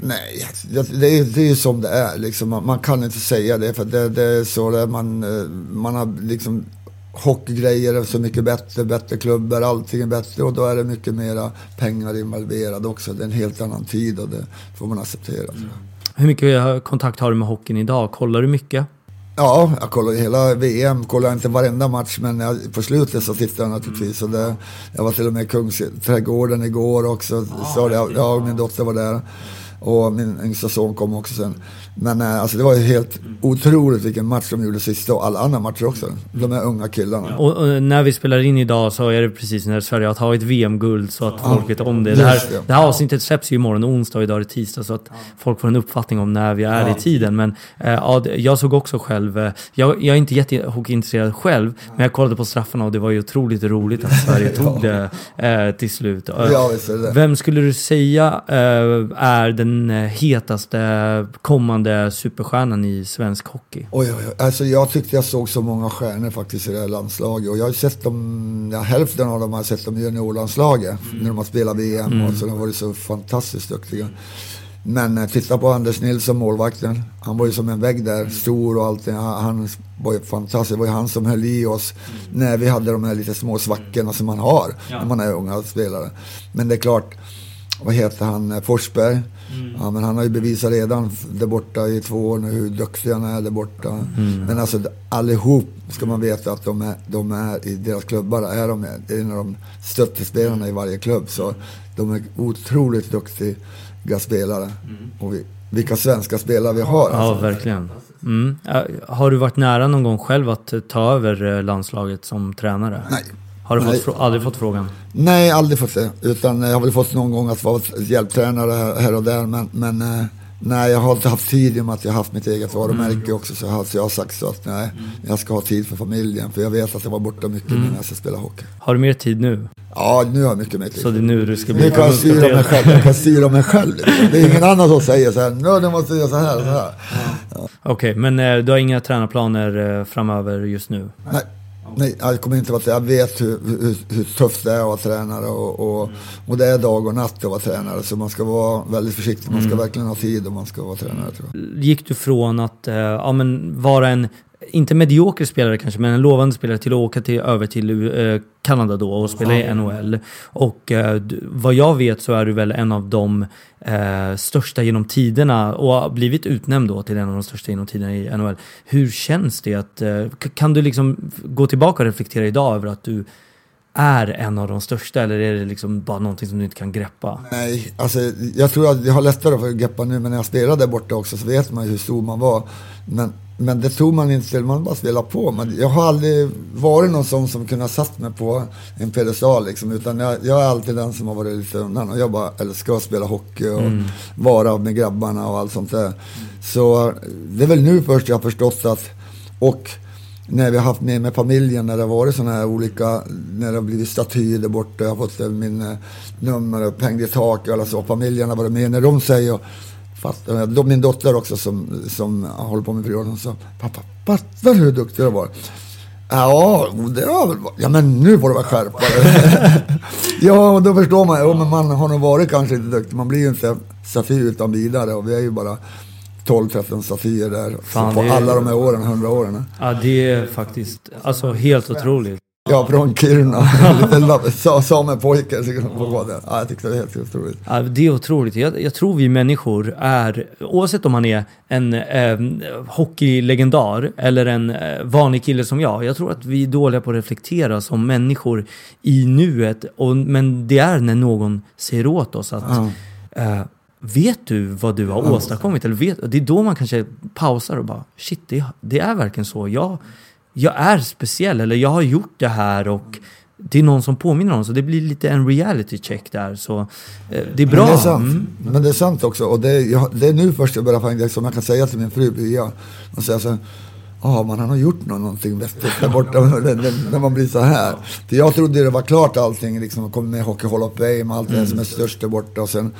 Nej, det, är, det är ju som det är. Liksom. Man, man kan inte säga det, för det, det är så det är. Man, eh, man har liksom hockeygrejer är så mycket bättre, bättre klubbar, allting är bättre och då är det mycket mera pengar involverade också. Det är en helt annan tid och det får man acceptera. Mm. Hur mycket kontakt har du med hockeyn idag? Kollar du mycket? Ja, jag kollar hela VM. Kollar inte varenda match, men jag, på slutet så tittar jag naturligtvis. Och det, jag var till och med i Kungsträdgården igår också. Så det, jag och min dotter var där. Och min yngsta son kom också sen. Men eh, alltså det var ju helt otroligt vilken match de gjorde sista och alla andra matcher också. De här unga killarna. Och, och, när vi spelar in idag så är det precis när Sverige har tagit VM-guld så att folk vet om det. Det här, det här avsnittet släpps ju imorgon onsdag och idag är det tisdag så att folk får en uppfattning om när vi är i tiden. Men eh, ja, jag såg också själv, eh, jag, jag är inte jättehockeyintresserad själv, men jag kollade på straffarna och det var ju otroligt roligt att Sverige tog det eh, till slut. Ja, det. Vem skulle du säga eh, är den hetaste kommande superstjärnan i svensk hockey? Oj, oj, oj. Alltså jag tyckte jag såg så många stjärnor faktiskt i det här landslaget. Och jag har sett dem, ja, hälften av dem har jag sett dem i juniorlandslaget. Mm. När de har spelat VM mm. och så de har varit så fantastiskt duktiga. Men eh, titta på Anders Nilsson, målvakten. Han var ju som en vägg där, stor och allting. Han var ju fantastisk. Det var ju han som höll i oss mm. när vi hade de här lite små svackorna som man har ja. när man är unga spelare. Men det är klart, vad heter han, eh, Forsberg. Mm. Ja, men han har ju bevisat redan där borta i två år nu hur duktig han är där borta. Mm. Men alltså allihop ska man veta att de är, de är i deras klubbar, är de är en av de stöttespelarna i varje klubb. Så de är otroligt duktiga spelare. Mm. Och vi, vilka svenska spelare vi har. Ja, alltså. verkligen. Mm. Har du varit nära någon gång själv att ta över eh, landslaget som tränare? Nej. Har du fått, aldrig fått frågan? Nej, aldrig fått det. Utan jag har väl fått någon gång att vara hjälptränare här och där. Men, men eh, nej, jag har inte haft tid i och med att jag har haft mitt eget varumärke mm. också. Så jag, har, så jag har sagt så att nej, mm. jag ska ha tid för familjen. För jag vet att jag var borta mycket mm. när jag ska spela hockey. Har du mer tid nu? Ja, nu har jag mycket mer tid. Så det är nu du ska bli... Nu kan jag styra mig själv. Jag kan styra mig själv. Det är ingen annan som säger så här, nu du måste göra så här och så här. Ja. Okej, okay, men eh, du har inga tränarplaner eh, framöver just nu? Nej. Nej, jag kommer inte vara Jag vet hur, hur, hur, tufft det är att vara tränare och, och, och, det är dag och natt att vara tränare. Så man ska vara väldigt försiktig. Man ska mm. verkligen ha tid om man ska vara tränare tror jag. Gick du från att äh, ja, men vara en inte medioker spelare kanske, men en lovande spelare till att åka till, över till eh, Kanada då och spela i NHL. Och eh, vad jag vet så är du väl en av de eh, största genom tiderna och har blivit utnämnd då till en av de största genom tiderna i NHL. Hur känns det att, eh, kan du liksom gå tillbaka och reflektera idag över att du är en av de största eller är det liksom bara någonting som du inte kan greppa? Nej, alltså jag tror att jag har lättare för att greppa nu men när jag spelade där borta också så vet man ju hur stor man var. Men men det tog man inte man bara spelade på. Men jag har aldrig varit någon sån som kunnat satt mig på en pedestal liksom. Utan jag, jag, är alltid den som har varit lite undan. Och jag bara älskar att spela hockey och mm. vara med grabbarna och allt sånt där. Så det är väl nu först jag har förstått att, och när vi har haft med med familjen, när det har varit sådana här olika, när det har blivit statyer där borta, jag har fått min eh, nummer upphängd i taket och alla så. Familjen har varit med. När de säger Fattar, min dotter också som, som håller på med friidrott, sa pappa, fattar hur duktig du var? Ja, det har väl Ja, men nu får du vara skärpa Ja, och då förstår man. Ja, men man har nog varit kanske inte duktig. Man blir ju inte Safir utan vidare och vi är ju bara 12-13 Safier där. Fan, på alla de här åren, 100 åren. Ja, det är faktiskt alltså helt otroligt. Ja, från Kiruna. Lite samepojke får gå där. Ja, jag tyckte det var helt otroligt. Ja, det är otroligt. Jag, jag, tror vi människor är, oavsett om man är en eh, hockeylegendar eller en eh, vanlig kille som jag. Jag tror att vi är dåliga på att reflektera som människor i nuet. Och, men det är när någon säger åt oss att ja. eh, Vet du vad du har åstadkommit? Eller vet, det är då man kanske pausar och bara shit, det, det är verkligen så. Jag jag är speciell eller jag har gjort det här och det är någon som påminner om så det blir lite en reality check där så eh, det är bra. Men det är sant, mm. men det är sant också och det är, jag, det är nu först jag börjar faktiskt, som jag kan säga till min fru Pia, och säga så Ja, man har nog gjort någonting vettigt där borta när man blir så här. För jag trodde det var klart allting, liksom, komma med Hockey Hall of Fame, allt det mm. som är störst där borta. Och sen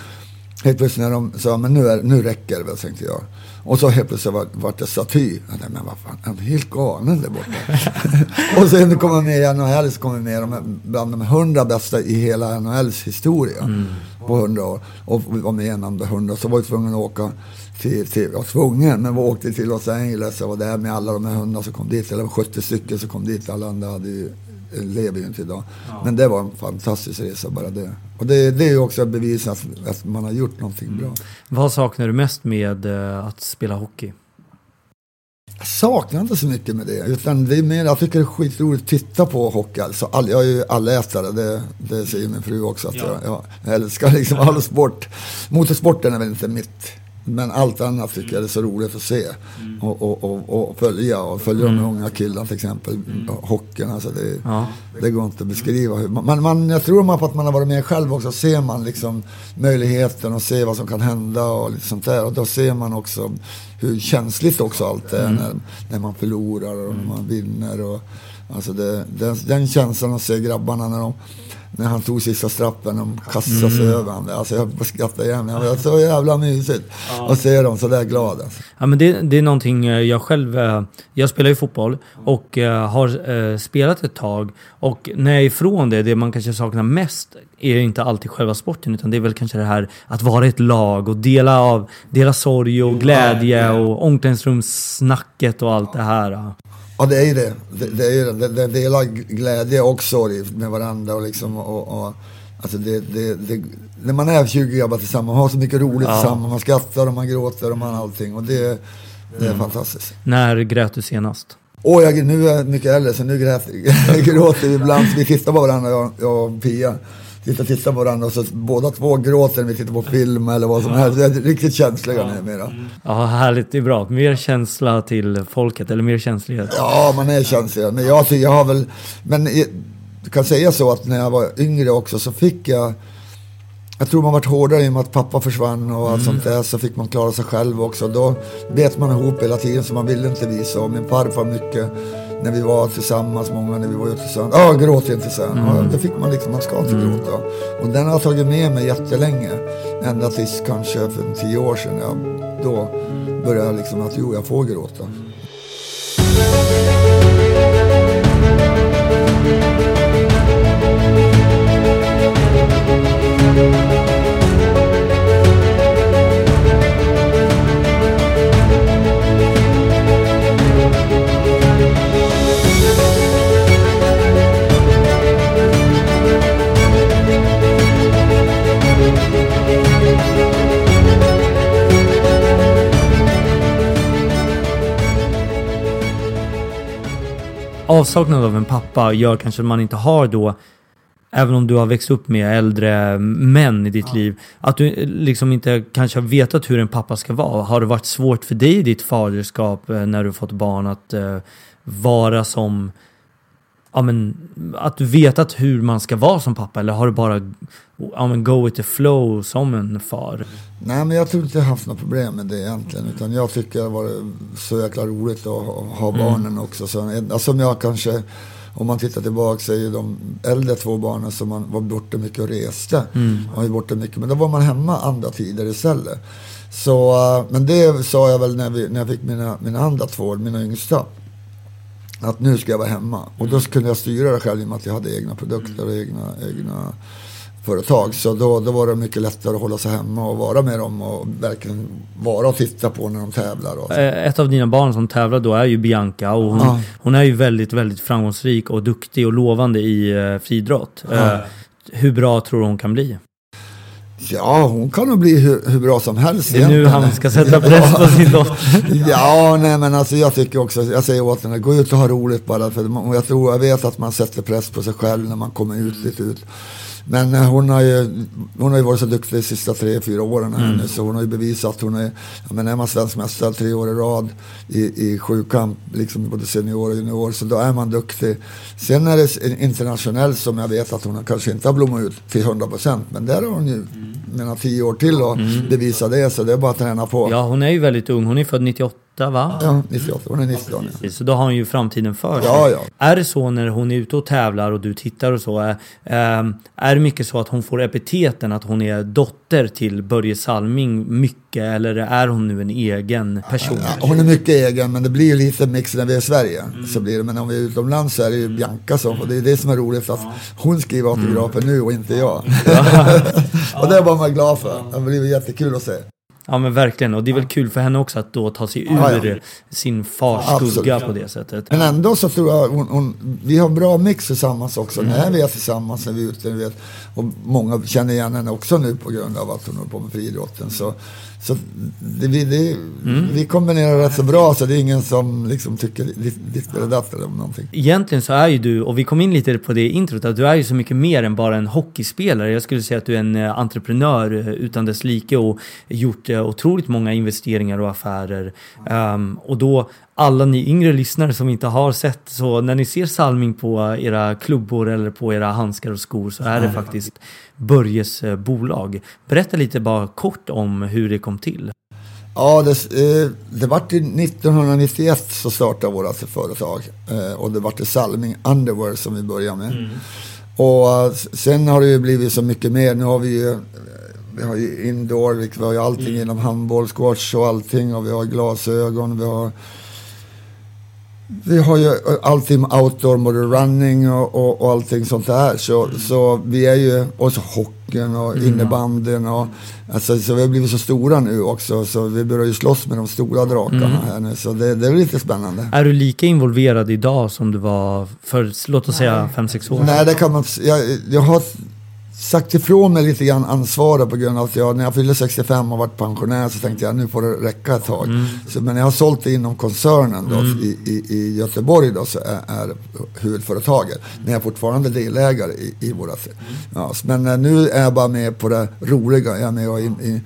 helt plötsligt när de sa, men nu, är, nu räcker det väl, tänkte jag. Och så helt plötsligt vart var det staty. Jag tänkte, men vad fan, han är helt galen där borta. och sen kom jag med i NHL, så kom jag med de, bland de hundra bästa i hela NHLs historia. Mm. På hundra år. Och vi var med en av de hundra. Så var vi tvungna att åka till, till, jag var tvungen, men vi åkte till Los Angeles och var där med alla de här hundarna som kom dit. Eller 70 stycken som kom dit. Alla andra hade ju, lever ju inte idag. Ja. Men det var en fantastisk resa bara det. Och det, det är ju också bevis att, att man har gjort någonting mm. bra. Vad saknar du mest med uh, att spela hockey? Jag saknar inte så mycket med det. Utan det är mer, jag tycker det är skitroligt att titta på hockey. Alltså, all, jag är ju allätare, det, det säger min fru också. Att ja. jag, jag älskar liksom all sport. Motorsporten är väl inte mitt men allt annat tycker jag är så roligt att se mm. och, och, och, och, följa. Och följa mm. de unga killarna till exempel. Mm. Hockeyn, alltså det, ja. det går inte att beskriva. Hur, man, man, jag tror man på att man har varit med själv också ser man liksom möjligheten och ser vad som kan hända och lite sånt där. Och då ser man också hur känsligt också allt är mm. när, när man förlorar och när man vinner. Och, alltså det, den, den känslan att se grabbarna när de när han tog sista straffen och kastade sig mm. över honom. Alltså jag skrattade igen. Det var så jävla mysigt ja. att se dem så där glada. Ja, men det, det är någonting eh, jag själv... Eh, jag spelar ju fotboll och eh, har spelat ett tag. Och när jag är ifrån det, det man kanske saknar mest är inte alltid själva sporten utan det är väl kanske det här att vara ett lag och dela av dela sorg och glädje och omklädningsrumssnacket och allt det här. Ja, det är ju det. Det, det är ju det. Det delar glädje och sorg med varandra och liksom och, och Alltså det, det, det, när man är 20 grabbar tillsammans, man har så mycket roligt ja. tillsammans, man skrattar och man gråter och man allting och det, det är mm. fantastiskt. När grät du senast? Åh, jag, nu är jag mycket äldre så nu gråter, gråter vi ibland. Vi tittar på varandra, jag, jag och Pia sitter och tittar på varandra och så båda två gråter när vi tittar på film eller vad som helst. Vi är riktigt känsliga ja. numera. Ja, härligt. Det är bra. Mer känsla till folket, eller mer känslighet. Ja, man är känslig. Men jag, jag har väl, men du kan säga så att när jag var yngre också så fick jag jag tror man varit hårdare i och med att pappa försvann och allt mm. sånt där. Så fick man klara sig själv också. Då bet man ihop hela tiden så man ville inte visa. Och min farfar mycket när vi var tillsammans, många när vi var ute tillsammans. Ja, gråt inte sen. Mm. Och då fick man liksom, man ska inte mm. gråta. Och den har jag tagit med mig jättelänge. Ända tills kanske för tio år sedan. Jag, då började jag liksom att jo, jag får gråta. Avsaknad av en pappa gör kanske att man inte har då Även om du har växt upp med äldre män i ditt ja. liv. Att du liksom inte kanske har vetat hur en pappa ska vara. Har det varit svårt för dig i ditt faderskap eh, när du fått barn att uh, vara som ja, men, att du vetat hur man ska vara som pappa eller har du bara ja, men, go with the flow som en far? Nej, men jag tror inte jag haft något problem med det egentligen. Utan jag tycker det var så jäkla roligt att ha mm. barnen mm. också. Så, alltså, som jag kanske, om man tittar tillbaka så är ju de äldre två barnen som man var borta mycket och reste. Mm. Man var borta mycket, men då var man hemma andra tider istället. Så, eh, men det sa jag väl när, vi, när jag fick mina, mina andra två, mina yngsta att nu ska jag vara hemma. Och då kunde jag styra det själv i och med att jag hade egna produkter och egna, egna företag. Så då, då var det mycket lättare att hålla sig hemma och vara med dem och verkligen vara och titta på när de tävlar. Och eh, Ett av dina barn som tävlar då är ju Bianca och hon, ja. hon är ju väldigt, väldigt framgångsrik och duktig och lovande i uh, friidrott. Ja. Uh, hur bra tror du hon kan bli? Ja, hon kan nog bli hur, hur bra som helst. Det är nu han ska sätta press på sin dotter. ja, nej men alltså jag tycker också, jag säger åt henne, gå ut och ha roligt bara. För jag tror, jag vet att man sätter press på sig själv när man kommer ut lite ut. Men eh, hon har, ju, hon har ju varit så duktig de sista tre, fyra åren här mm. nu, så hon har ju bevisat att hon är, ja, men är man svensk mästare tre år i rad i, i sjukamp, liksom både senior och junior, så då är man duktig. Sen är det internationellt som jag vet att hon kanske inte har blommat ut till 100 procent, men där har hon ju mm. menar, tio år till och mm. bevisa det, så det är bara att träna på. Ja, hon är ju väldigt ung, hon är född 98 va? Ja, 98. Hon är 19. Ja. Så då har hon ju framtiden för sig. Ja, ja. Är det så när hon är ute och tävlar och du tittar och så, är, ehm, är det mycket så att hon får epiteten att hon är dotter till Börje Salming mycket eller är hon nu en egen person? Ja, hon är mycket egen, men det blir ju lite mix när vi är i Sverige. Så blir det. Men om vi är utomlands så är det ju Bianca som, och det är det som är roligt, att hon skriver autografer nu och inte jag. och det var man glad för. Det blir jättekul att se. Ja men verkligen, och det är väl kul för henne också att då ta sig ur Ja, ja. sin fars skugga på det sättet. Men ändå så tror jag hon, hon, vi har bra mix tillsammans också. När vi är tillsammans, när vi är ute, vet. Och många känner igen henne också nu på grund av att hon håller på med friidrotten. Så, så det, vi, det, vi kombinerar rätt så bra så det är ingen som liksom tycker ditt eller datt eller någonting. Egentligen så är ju du, och vi kom in lite på det i introt, att du är ju så mycket mer än bara en hockeyspelare. Jag skulle säga att du är en eh, entreprenör eh, utan dess like och gjort eh, otroligt många investeringar och affärer. Um, och då alla ni yngre lyssnare som inte har sett, så när ni ser Salming på era klubbor eller på era handskar och skor så är det faktiskt Börjes eh, bolag. Berätta lite bara kort om hur det kom till. Ja, det, eh, det vart ju 1991 så startade vårt företag. Eh, och det det Salming Underwear som vi började med. Och eh, sen har det ju blivit så mycket mer. Nu har vi ju, vi har ju indoor, vi har ju allting inom handboll, squash och allting. Och vi har glasögon, vi har vi har ju allting med outdoor, både running och, och, och allting sånt där. Så, så vi är ju, och så hockeyn och innebandyn och, alltså, så vi har blivit så stora nu också. Så vi börjar ju slåss med de stora drakarna här nu. Så det, det är lite spännande. Är du lika involverad idag som du var för, låt oss säga, 5-6 år sedan? Nej, det kan man jag, jag har sagt ifrån mig lite grann ansvaret på grund av att jag, när jag fyllde 65 och varit pensionär så tänkte jag nu får det räcka ett tag. Så, men jag har sålt det inom koncernen då, i, i, i Göteborg då, så är, är huvudföretaget. Men jag är fortfarande delägare i, i vårat. Ja, men eh, nu är jag bara med på det roliga. Jag är med och in, i,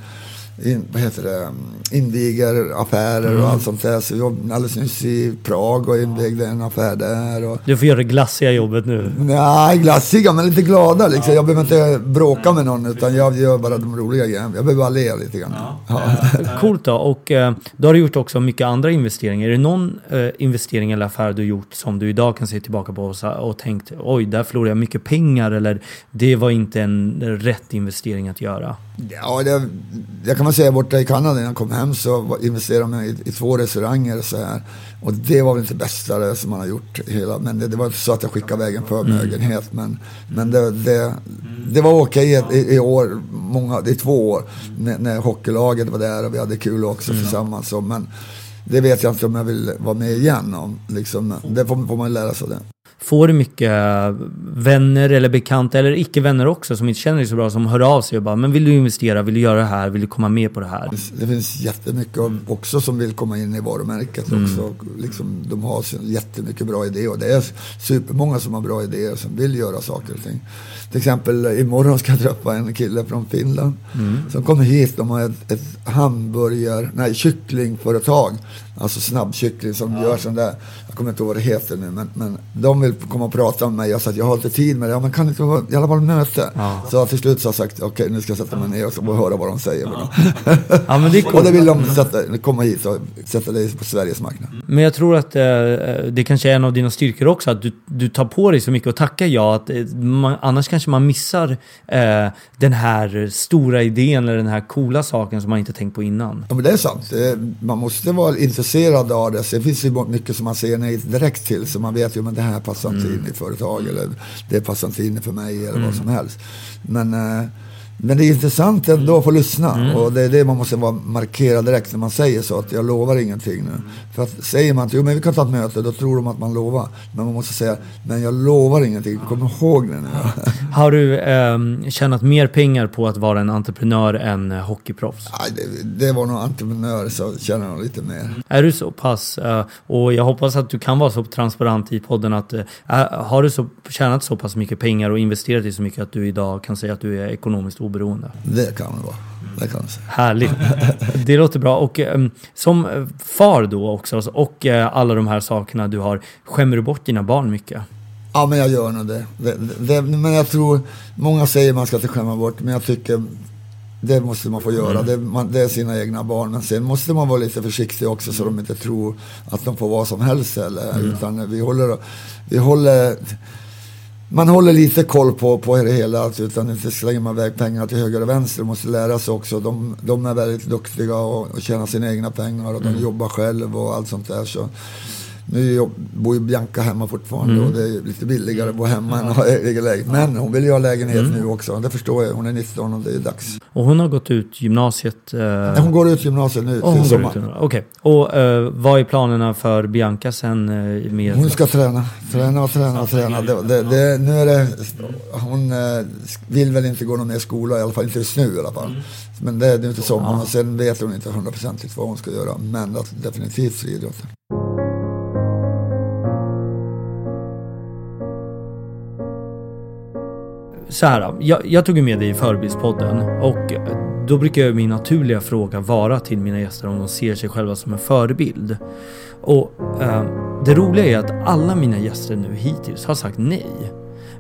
in, vad heter det, inviger affärer och allt sånt där. Så vi var alldeles nyss i Prag och invigde en affär där. Och, Du får göra det glassiga jobbet nu. Nej, glassiga men lite glada liksom. Jag behöver inte bråka med någon utan jag gör bara de roliga grejerna. Jag behöver bara le lite grann. Ja. Coolt då. Och eh, då har du gjort också mycket andra investeringar. Är det någon eh, investering eller affär du gjort som du idag kan se tillbaka på och, och tänkt oj, där förlorade jag mycket pengar eller det var inte en rätt investering att göra? Ja, det, jag kan man säga borta i Kanada när jag kom hem så investerade man i, i två restauranger och så här. Och det var väl inte det bästa som man har gjort hela. Men det, det var inte så att jag skickade iväg en förmögenhet. Men, men det, det, det var okej i, i år, många, i två år. När, när hockeylaget var där och vi hade kul också tillsammans. Så, men det vet jag inte om jag vill vara med igen om. Liksom, det får, får man lära sig av det. Får du mycket eh, vänner eller bekanta eller icke-vänner också som inte känner dig så bra som hör av sig och bara men vill du investera, vill du göra det här, vill du komma med på det här? Det finns jättemycket också som vill komma in i varumärket också. Liksom, de har jättemycket bra idéer och det är supermånga som har bra idéer som vill göra saker och ting. Till exempel imorgon ska jag träffa en kille från Finland som kommer hit. De har ett, ett hamburgare, nej kycklingföretag. Alltså snabbkyckling som gör sån där. Kommer inte ihåg vad det heter nu men, men de vill komma och prata med mig. Jag sa att jag har inte tid med det. Ja men kan inte vara i alla fall möte? Så till slut så har jag sagt okej nu ska jag sätta mig ner och så jag höra vad de säger. Ja, men det är Och då vill de sätta, komma hit och sätta dig på Sveriges marknad. Men jag tror att eh, det kanske är en av dina styrkor också, att du, du tar på dig så mycket och tackar ja. Att, eh, man, annars kanske man missar eh, den här stora idén eller den här coola saken som man inte tänkt på innan. Ja men det är sant. Man måste vara intresserad av det. Sen finns det mycket som man säger nej direkt till. Så man vet ju att det här passar inte in i företag. Eller det passar inte in för mig eller vad som helst. Men, eh, men det är intressant ändå att få lyssna. Och det är det man måste vara markera direkt när man säger så. Att jag lovar ingenting nu. För att säger man att jo, men vi kan ta ett möte. Då tror de att man lovar. Men man måste säga men jag lovar ingenting. Kom ihåg det nu. Har du eh, tjänat mer pengar på att vara en entreprenör än eh, hockeyproffs? Nej, det, det var nog entreprenör så känner jag lite mer. Är du så pass, eh, och jag hoppas att du kan vara så transparent i podden, att eh, har du så, tjänat så pass mycket pengar och investerat i så mycket att du idag kan säga att du är ekonomiskt oberoende? Det kan det vara. Det kan säga. Härligt. Det låter bra. Och eh, som eh, far då också, och eh, alla de här sakerna du har, skämmer du bort dina barn mycket? Ja, men jag gör nog det. det, det men jag tror, många säger man ska inte skämma bort, men jag tycker det måste man få göra. Det, man, det är sina egna barn. Men sen måste man vara lite försiktig också så de inte tror att de får vad som helst. Eller, Utan vi håller, vi håller man håller lite koll på, på det hela, utan inte slänger man iväg pengar till höger och vänster. Man måste lära sig också. De, de är väldigt duktiga och, och tjänar sina egna pengar och de jobbar själv och allt sånt där. Så nu bor ju Bianca hemma fortfarande Mm. och det är lite billigare att bo hemma än att ha egen lägenhet. Men hon vill ju ha lägenhet Mm. nu också. Det förstår jag. Hon är 19 och det är dags. Och hon har gått ut gymnasiet. Eh, Nej, Hon går ut gymnasiet nu hon till sommaren. Okej. Och eh, vad är planerna för Bianca sen eh, med... Hon ska träna, träna och träna och träna. Det, det, det, nu är det, hon eh, vill väl inte gå någon mer skola, i alla fall inte just nu i alla fall. Men det är nu till sommaren och sen vet hon inte hundraprocentigt vad hon ska göra. Men definitivt friidrotten. Så här, jag, jag tog med dig i Förebildspodden och då brukar ju min naturliga fråga vara till mina gäster om de ser sig själva som en förebild. Och eh, det roliga är att alla mina gäster nu hittills har sagt nej.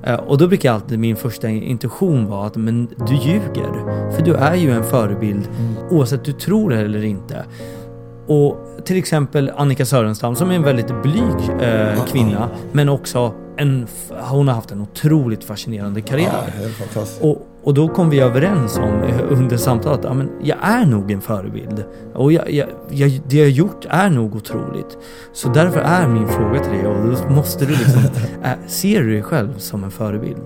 Eh, och då brukar alltid min första intention vara att men du ljuger. För du är ju en förebild oavsett du tror det eller inte. Och till exempel Annika Sörenstam som är en väldigt blyg eh, kvinna men också en, hon har haft en otroligt fascinerande karriär. fantastiskt. Och, och då kom vi överens om eh, under samtalet att men jag är nog en förebild. Och jag, jag, jag, det jag gjort är nog otroligt. Så därför är min fråga till dig, och då måste du liksom, äh, ser du dig själv som en förebild?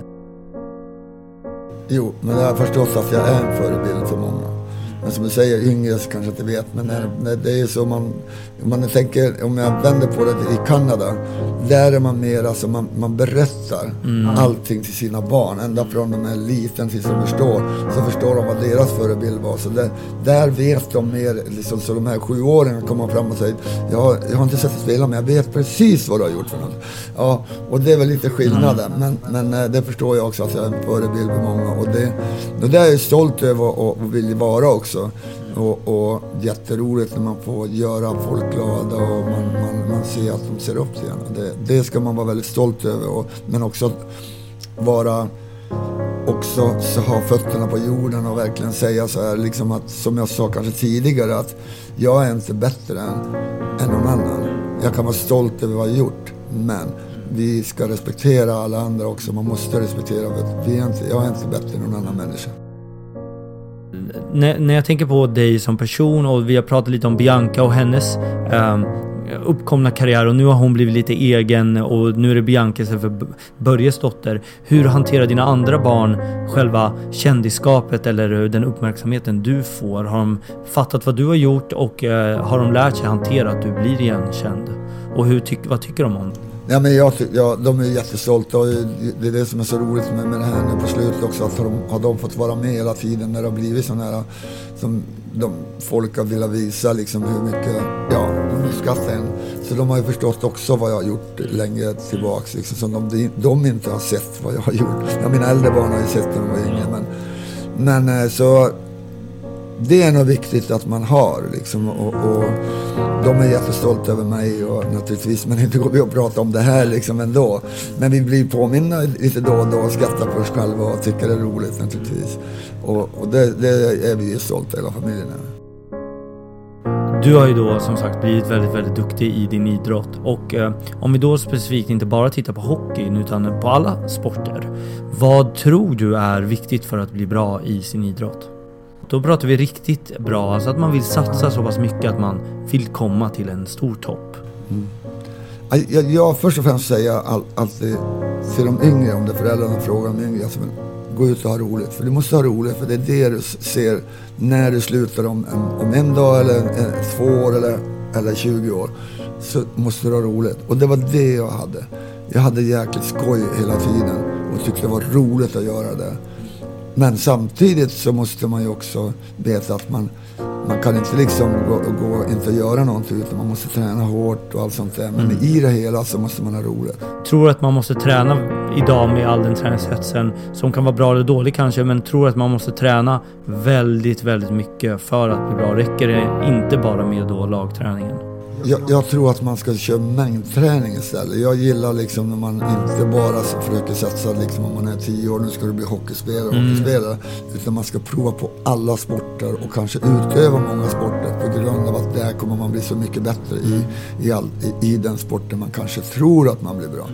Jo, men jag har förstått att jag är en förebild för många. Men som du säger, yngre kanske inte vet. Men när, när det är så man, man tänker, om jag vänder på det i Kanada. Där är man mer, alltså man, man berättar allting till sina barn. Ända från de är liten tills de förstår. Så förstår de vad deras förebild var. Så där, där vet de mer, liksom, så de här sjuåringarna kommer fram och säger jag, jag har inte sett dig spela men jag vet precis vad du har gjort för något. Ja, och det är väl lite skillnaden. Men, men eh, det förstår jag också att jag är en förebild för många. Och det, och det är jag stolt över och, och vill vara också. Och, och jätteroligt när man får göra folk glada och man, man, man ser att de ser upp till en. Det, det ska man vara väldigt stolt över. Och, men också att vara också så ha fötterna på jorden och verkligen säga så här, liksom att, som jag sa kanske tidigare, att jag är inte bättre än, än någon annan. Jag kan vara stolt över vad jag har gjort, men vi ska respektera alla andra också. Man måste respektera, för vi är inte, jag är inte bättre än någon annan människa när, när jag tänker på dig som person och vi har pratat lite om Bianca och hennes ehm, uppkomna karriär och nu har hon blivit lite egen och nu är det Bianca istället för Börjes dotter. Hur hanterar dina andra barn själva kändisskapet eller eh, den uppmärksamheten du får? Har de fattat vad du har gjort och eh, har de lärt sig hantera att du blir igenkänd? Och hur tyck, vad tycker de om det? Ja, men jag, ja, de är jättestolta och det är det som är så roligt med, med det här nu på slutet också. Att har de, har de fått vara med hela tiden när det har blivit sådana här som de, folk har velat visa liksom hur mycket, ja, de uppskattar en. Så de har ju förstått också vad jag har gjort längre tillbaks liksom, som de, de inte har sett vad jag har gjort. Ja, mina äldre barn har ju sett när de var yngre men, men eh, så det är nog viktigt att man har liksom, och, och de är jättestolta över mig och naturligtvis, men inte går vi och prata om det här liksom ändå. Men vi blir påminna lite då och då och skrattar på oss själva och tycker det är roligt naturligtvis. Och, och det, det är vi ju stolta hela familjen över. Du har ju då som sagt blivit väldigt, väldigt duktig i din idrott och eh, om vi då specifikt inte bara tittar på hockeyn utan på alla sporter. Vad tror du är viktigt för att bli bra i sin idrott? Då pratar vi riktigt bra, alltså att man vill satsa så pass mycket att man vill komma till en stor topp. Mm. Jag, jag, jag först och främst säga all, alltid till de yngre, om det är föräldrarna frågar de yngre, alltså, gå ut och ha roligt. För du måste ha roligt, för det är det du ser när du slutar om en, om en dag eller en, två år eller, eller 20 år. Så måste du ha roligt. Och det var det jag hade. Jag hade jäkligt skoj hela tiden och tyckte det var roligt att göra det. Men samtidigt så måste man ju också veta att man, man kan inte liksom gå, gå inte göra någonting utan man måste träna hårt och allt sånt där. Men i det hela så måste man ha roligt. Tror att man måste träna idag med all den träningshetsen som kan vara bra eller dålig kanske, men tror att man måste träna väldigt, väldigt mycket för att bli bra. Räcker det inte bara med då lagträningen? Jag, jag tror att man ska köra mängdträning istället. Jag gillar liksom när man inte bara försöker satsa liksom om man är tio år, nu ska du bli hockeyspelare, Mm. hockeyspelare. Utan man ska prova på alla sporter och kanske utöva många sporter på grund av att där kommer man bli så mycket bättre i, i, all, i, i den sporten man kanske tror att man blir bra.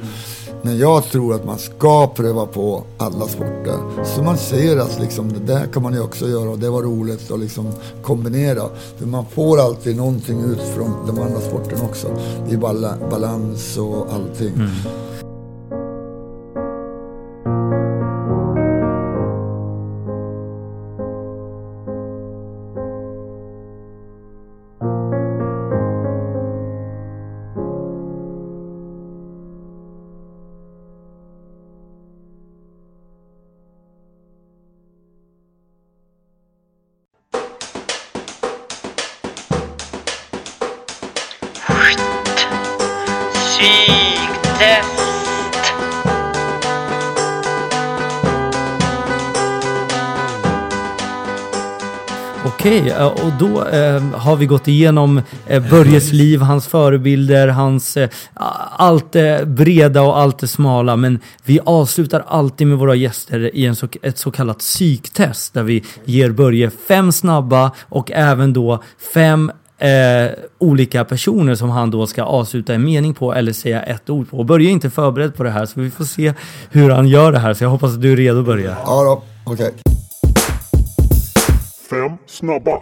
Men jag tror att man ska pröva på alla sporter. Så man ser att liksom, det där kan man ju också göra och det var roligt att liksom kombinera. För man får alltid någonting ut från de andra sporterna också. Det är balans och allting. Mm. Och då eh, har vi gått igenom eh, Börjes liv, hans förebilder, hans eh, allt det breda och allt det smala. Men vi avslutar alltid med våra gäster i en så, ett så kallat psyktest där vi ger Börje fem snabba och även då fem eh, olika personer som han då ska avsluta en mening på eller säga ett ord på. Börje är inte förberedd på det här så vi får se hur han gör det här. Så jag hoppas att du är redo Börje. Ja då, okej. Fem snabba.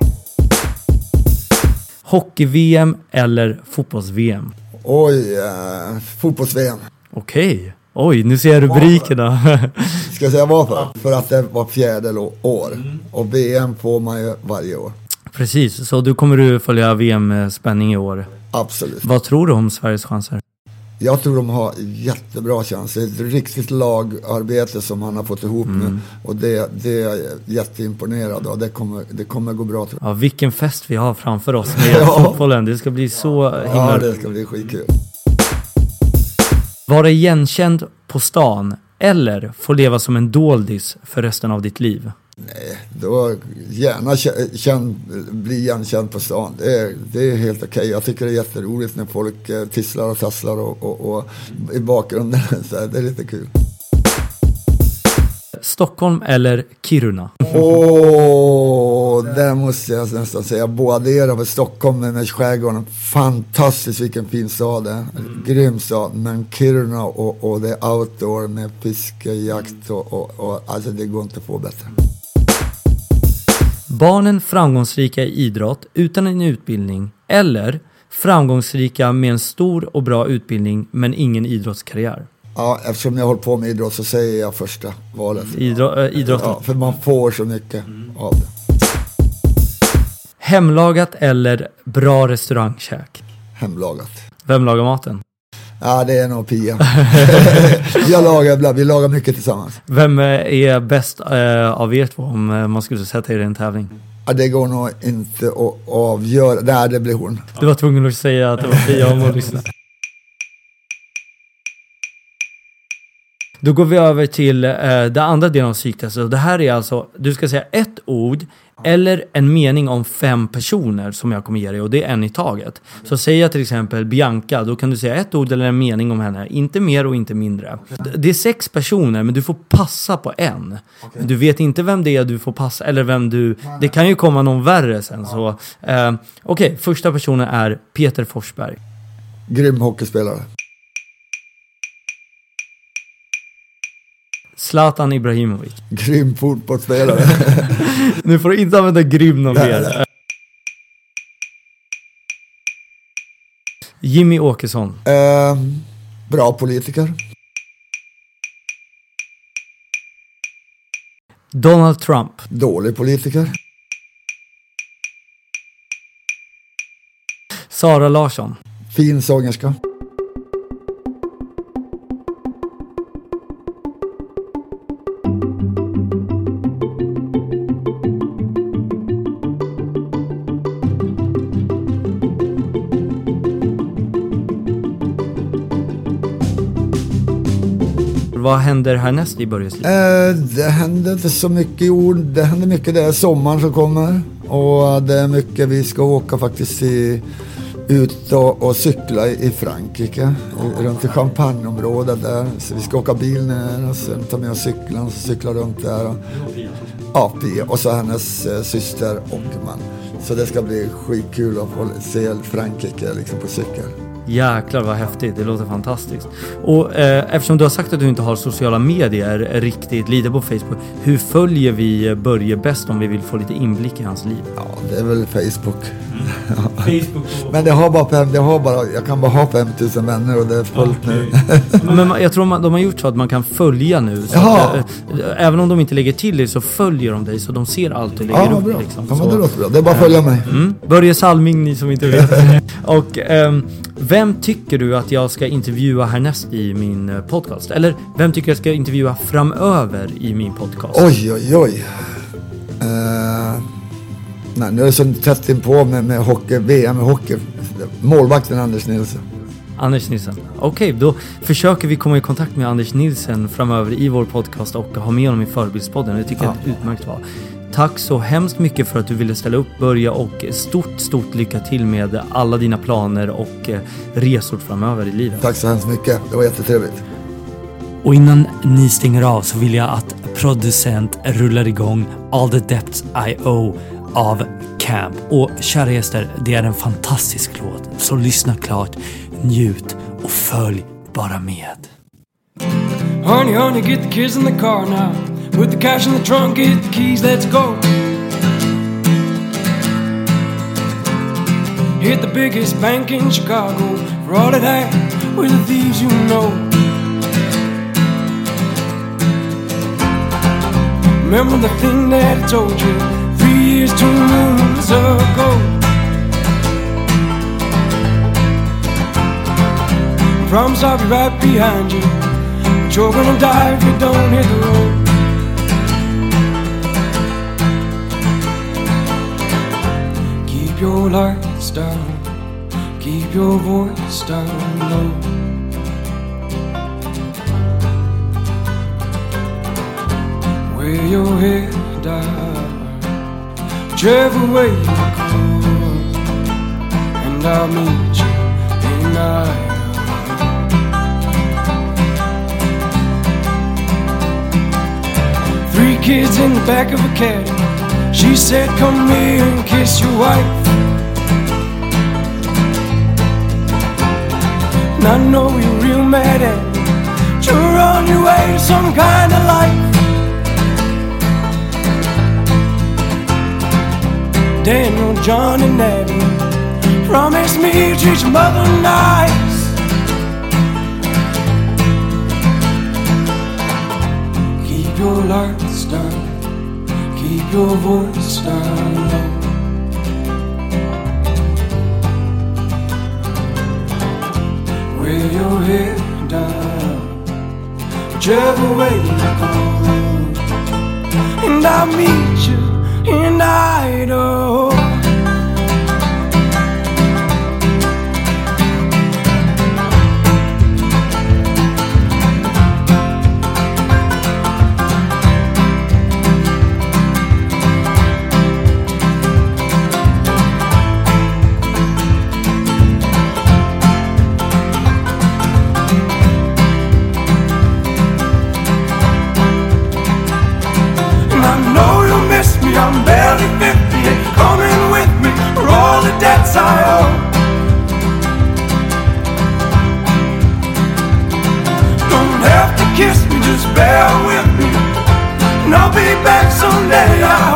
Hockey-VM eller fotbolls-VM? Oj, eh, fotbolls-VM. Okej. Oj, nu ser jag rubrikerna. Ska jag säga varför? För att det var fjärde lo- år. Och VM får man ju varje år. Precis, så du kommer du följa VM-spänning i år. Absolut. Vad tror du om Sveriges chanser? Jag tror de har jättebra chans. Det är ett riktigt lagarbete som han har fått ihop nu. Och det, det är jag jätteimponerad av. Det kommer, det kommer gå bra tror jag. Ja, vilken fest vi har framför oss med Ja. fotbollen. Det ska bli så Ja, himla... det ska bli skitkul. Vara igenkänd på stan eller få leva som en doldis för resten av ditt liv? Då gärna kä- känn, bli igenkänd på stan. Det är, det är helt okej. Jag tycker det är jätteroligt när folk eh, tisslar och tasslar och, och, och i bakgrunden. Så här, det är lite kul. Stockholm eller Kiruna? Åh, där måste jag nästan säga båda för Stockholm med skärgården. Fantastiskt vilken fin stad det är. Grym stad. Men Kiruna och, och det outdoor med fiske, jakt och, och, och alltså det går inte att få bättre. Barnen framgångsrika i idrott utan en utbildning eller framgångsrika med en stor och bra utbildning men ingen idrottskarriär? Ja, eftersom jag håller på med idrott så säger jag första valet. Idro- äh, idrotten. Ja, för man får så mycket av det. Hemlagat eller bra restaurangkäk? Hemlagat. Vem lagar maten? Ja, det är nog Pia. jag lagar ibland, vi lagar mycket tillsammans. Vem eh, är bäst eh, av er två om eh, man skulle sätta er i en tävling? Ja, det går nog inte att avgöra. Nej, det blir hon. Du var tvungen att säga att det var Pia om att lyssna. Då går vi över till eh, den andra delen av psyktestet. Och det här är alltså, du ska säga ett ord eller en mening om fem personer som jag kommer ge dig och det är en i taget. Så säger jag till exempel Bianca, då kan du säga ett ord eller en mening om henne. Inte mer och inte mindre. Det är sex personer men du får passa på en. Du vet inte vem det är du får passa, eller vem du... Det kan ju komma någon värre sen så... Eh, Okej, första personen är Peter Forsberg. Grym hockeyspelare. Zlatan Ibrahimovic. Grym fotbollsspelare. Nu får du inte använda grym någon Nej, mer. nej. Jimmy Åkesson. eh, bra politiker. Donald Trump. Dålig politiker. Sara Larsson. Fin sångerska. Vad händer härnäst i Börjes liv? Eh, det händer inte så mycket i år. Det händer mycket. Det är sommaren som kommer. Och det är mycket. Vi ska åka faktiskt i, ut och, och cykla i Frankrike, runt i Champagneområdet där. Så vi ska åka bil ner och sen ta med oss cykeln och cykla runt där. Och, ja, Pia. Och så hennes eh, syster och man. Så det ska bli skitkul att få se Frankrike liksom på cykel. Jäklar vad häftigt, det låter fantastiskt. Och eh, eftersom du har sagt att du inte har sociala medier riktigt lite på Facebook, hur följer vi Börje bäst om vi vill få lite inblick i hans liv? Ja, det är väl Facebook. Facebook Men det har bara, fem, det har bara, jag kan bara ha 5000 vänner och det är fullt nu. Men jag tror man, de har gjort så att man kan följa nu. Så Jaha. att, eh, även om de inte lägger till dig så följer de dig så de ser allt du lägger Ja, upp. bra. Liksom. Ja, men det låter bra. Det är bara att följa mig. Mm. Börje Salming, ni som inte vet. Och ehm, vem tycker du att jag ska intervjua härnäst i min eh, podcast? Eller vem tycker jag ska intervjua framöver i min podcast? Oj, oj, oj. Eh, nej, nu är det så tätt inpå med, med hockey, VM i hockey. Målvakten Anders Nilsson. Anders Nilsson. Okej, då försöker vi komma i kontakt med Anders Nilsson framöver i vår podcast och ha med honom i Förebildspodden. Det tycker jag är ett utmärkt val. Tack så hemskt mycket för att du ville ställa upp Börja och stort, stort lycka till med alla dina planer och eh, resor framöver i livet. Tack så hemskt mycket. Det var jättetrevligt. Och innan ni stänger av så vill jag att producent rullar igång All the Depths I Owe av Camp. Och kära gäster, det är en fantastisk låt. Så lyssna klart, njut och följ bara med. Honey, honey, get the kids in the car now. Put the cash in the trunk, get the keys, let's go. Hit the biggest bank in Chicago for all it had. We're the thieves you know. Remember the thing that I told you three years, two moons ago. Promise I'll be right behind you. But you're gonna die if you don't hit the road. Keep your lights down, keep your voice down low. Wear your head down, whichever way you go, and I'll meet you in Idaho. Three kids in the back of a caddy. She said, Come here and kiss your wife. And I know you're real mad at me. You're on your way to some kind of life. Daniel, John, and Abby promise me to treat your mother nice. Keep your lights down, your voice down low. Wear your head down, whichever way you go. And I'll meet you in Idaho. Just bear with me. And I'll be back someday, I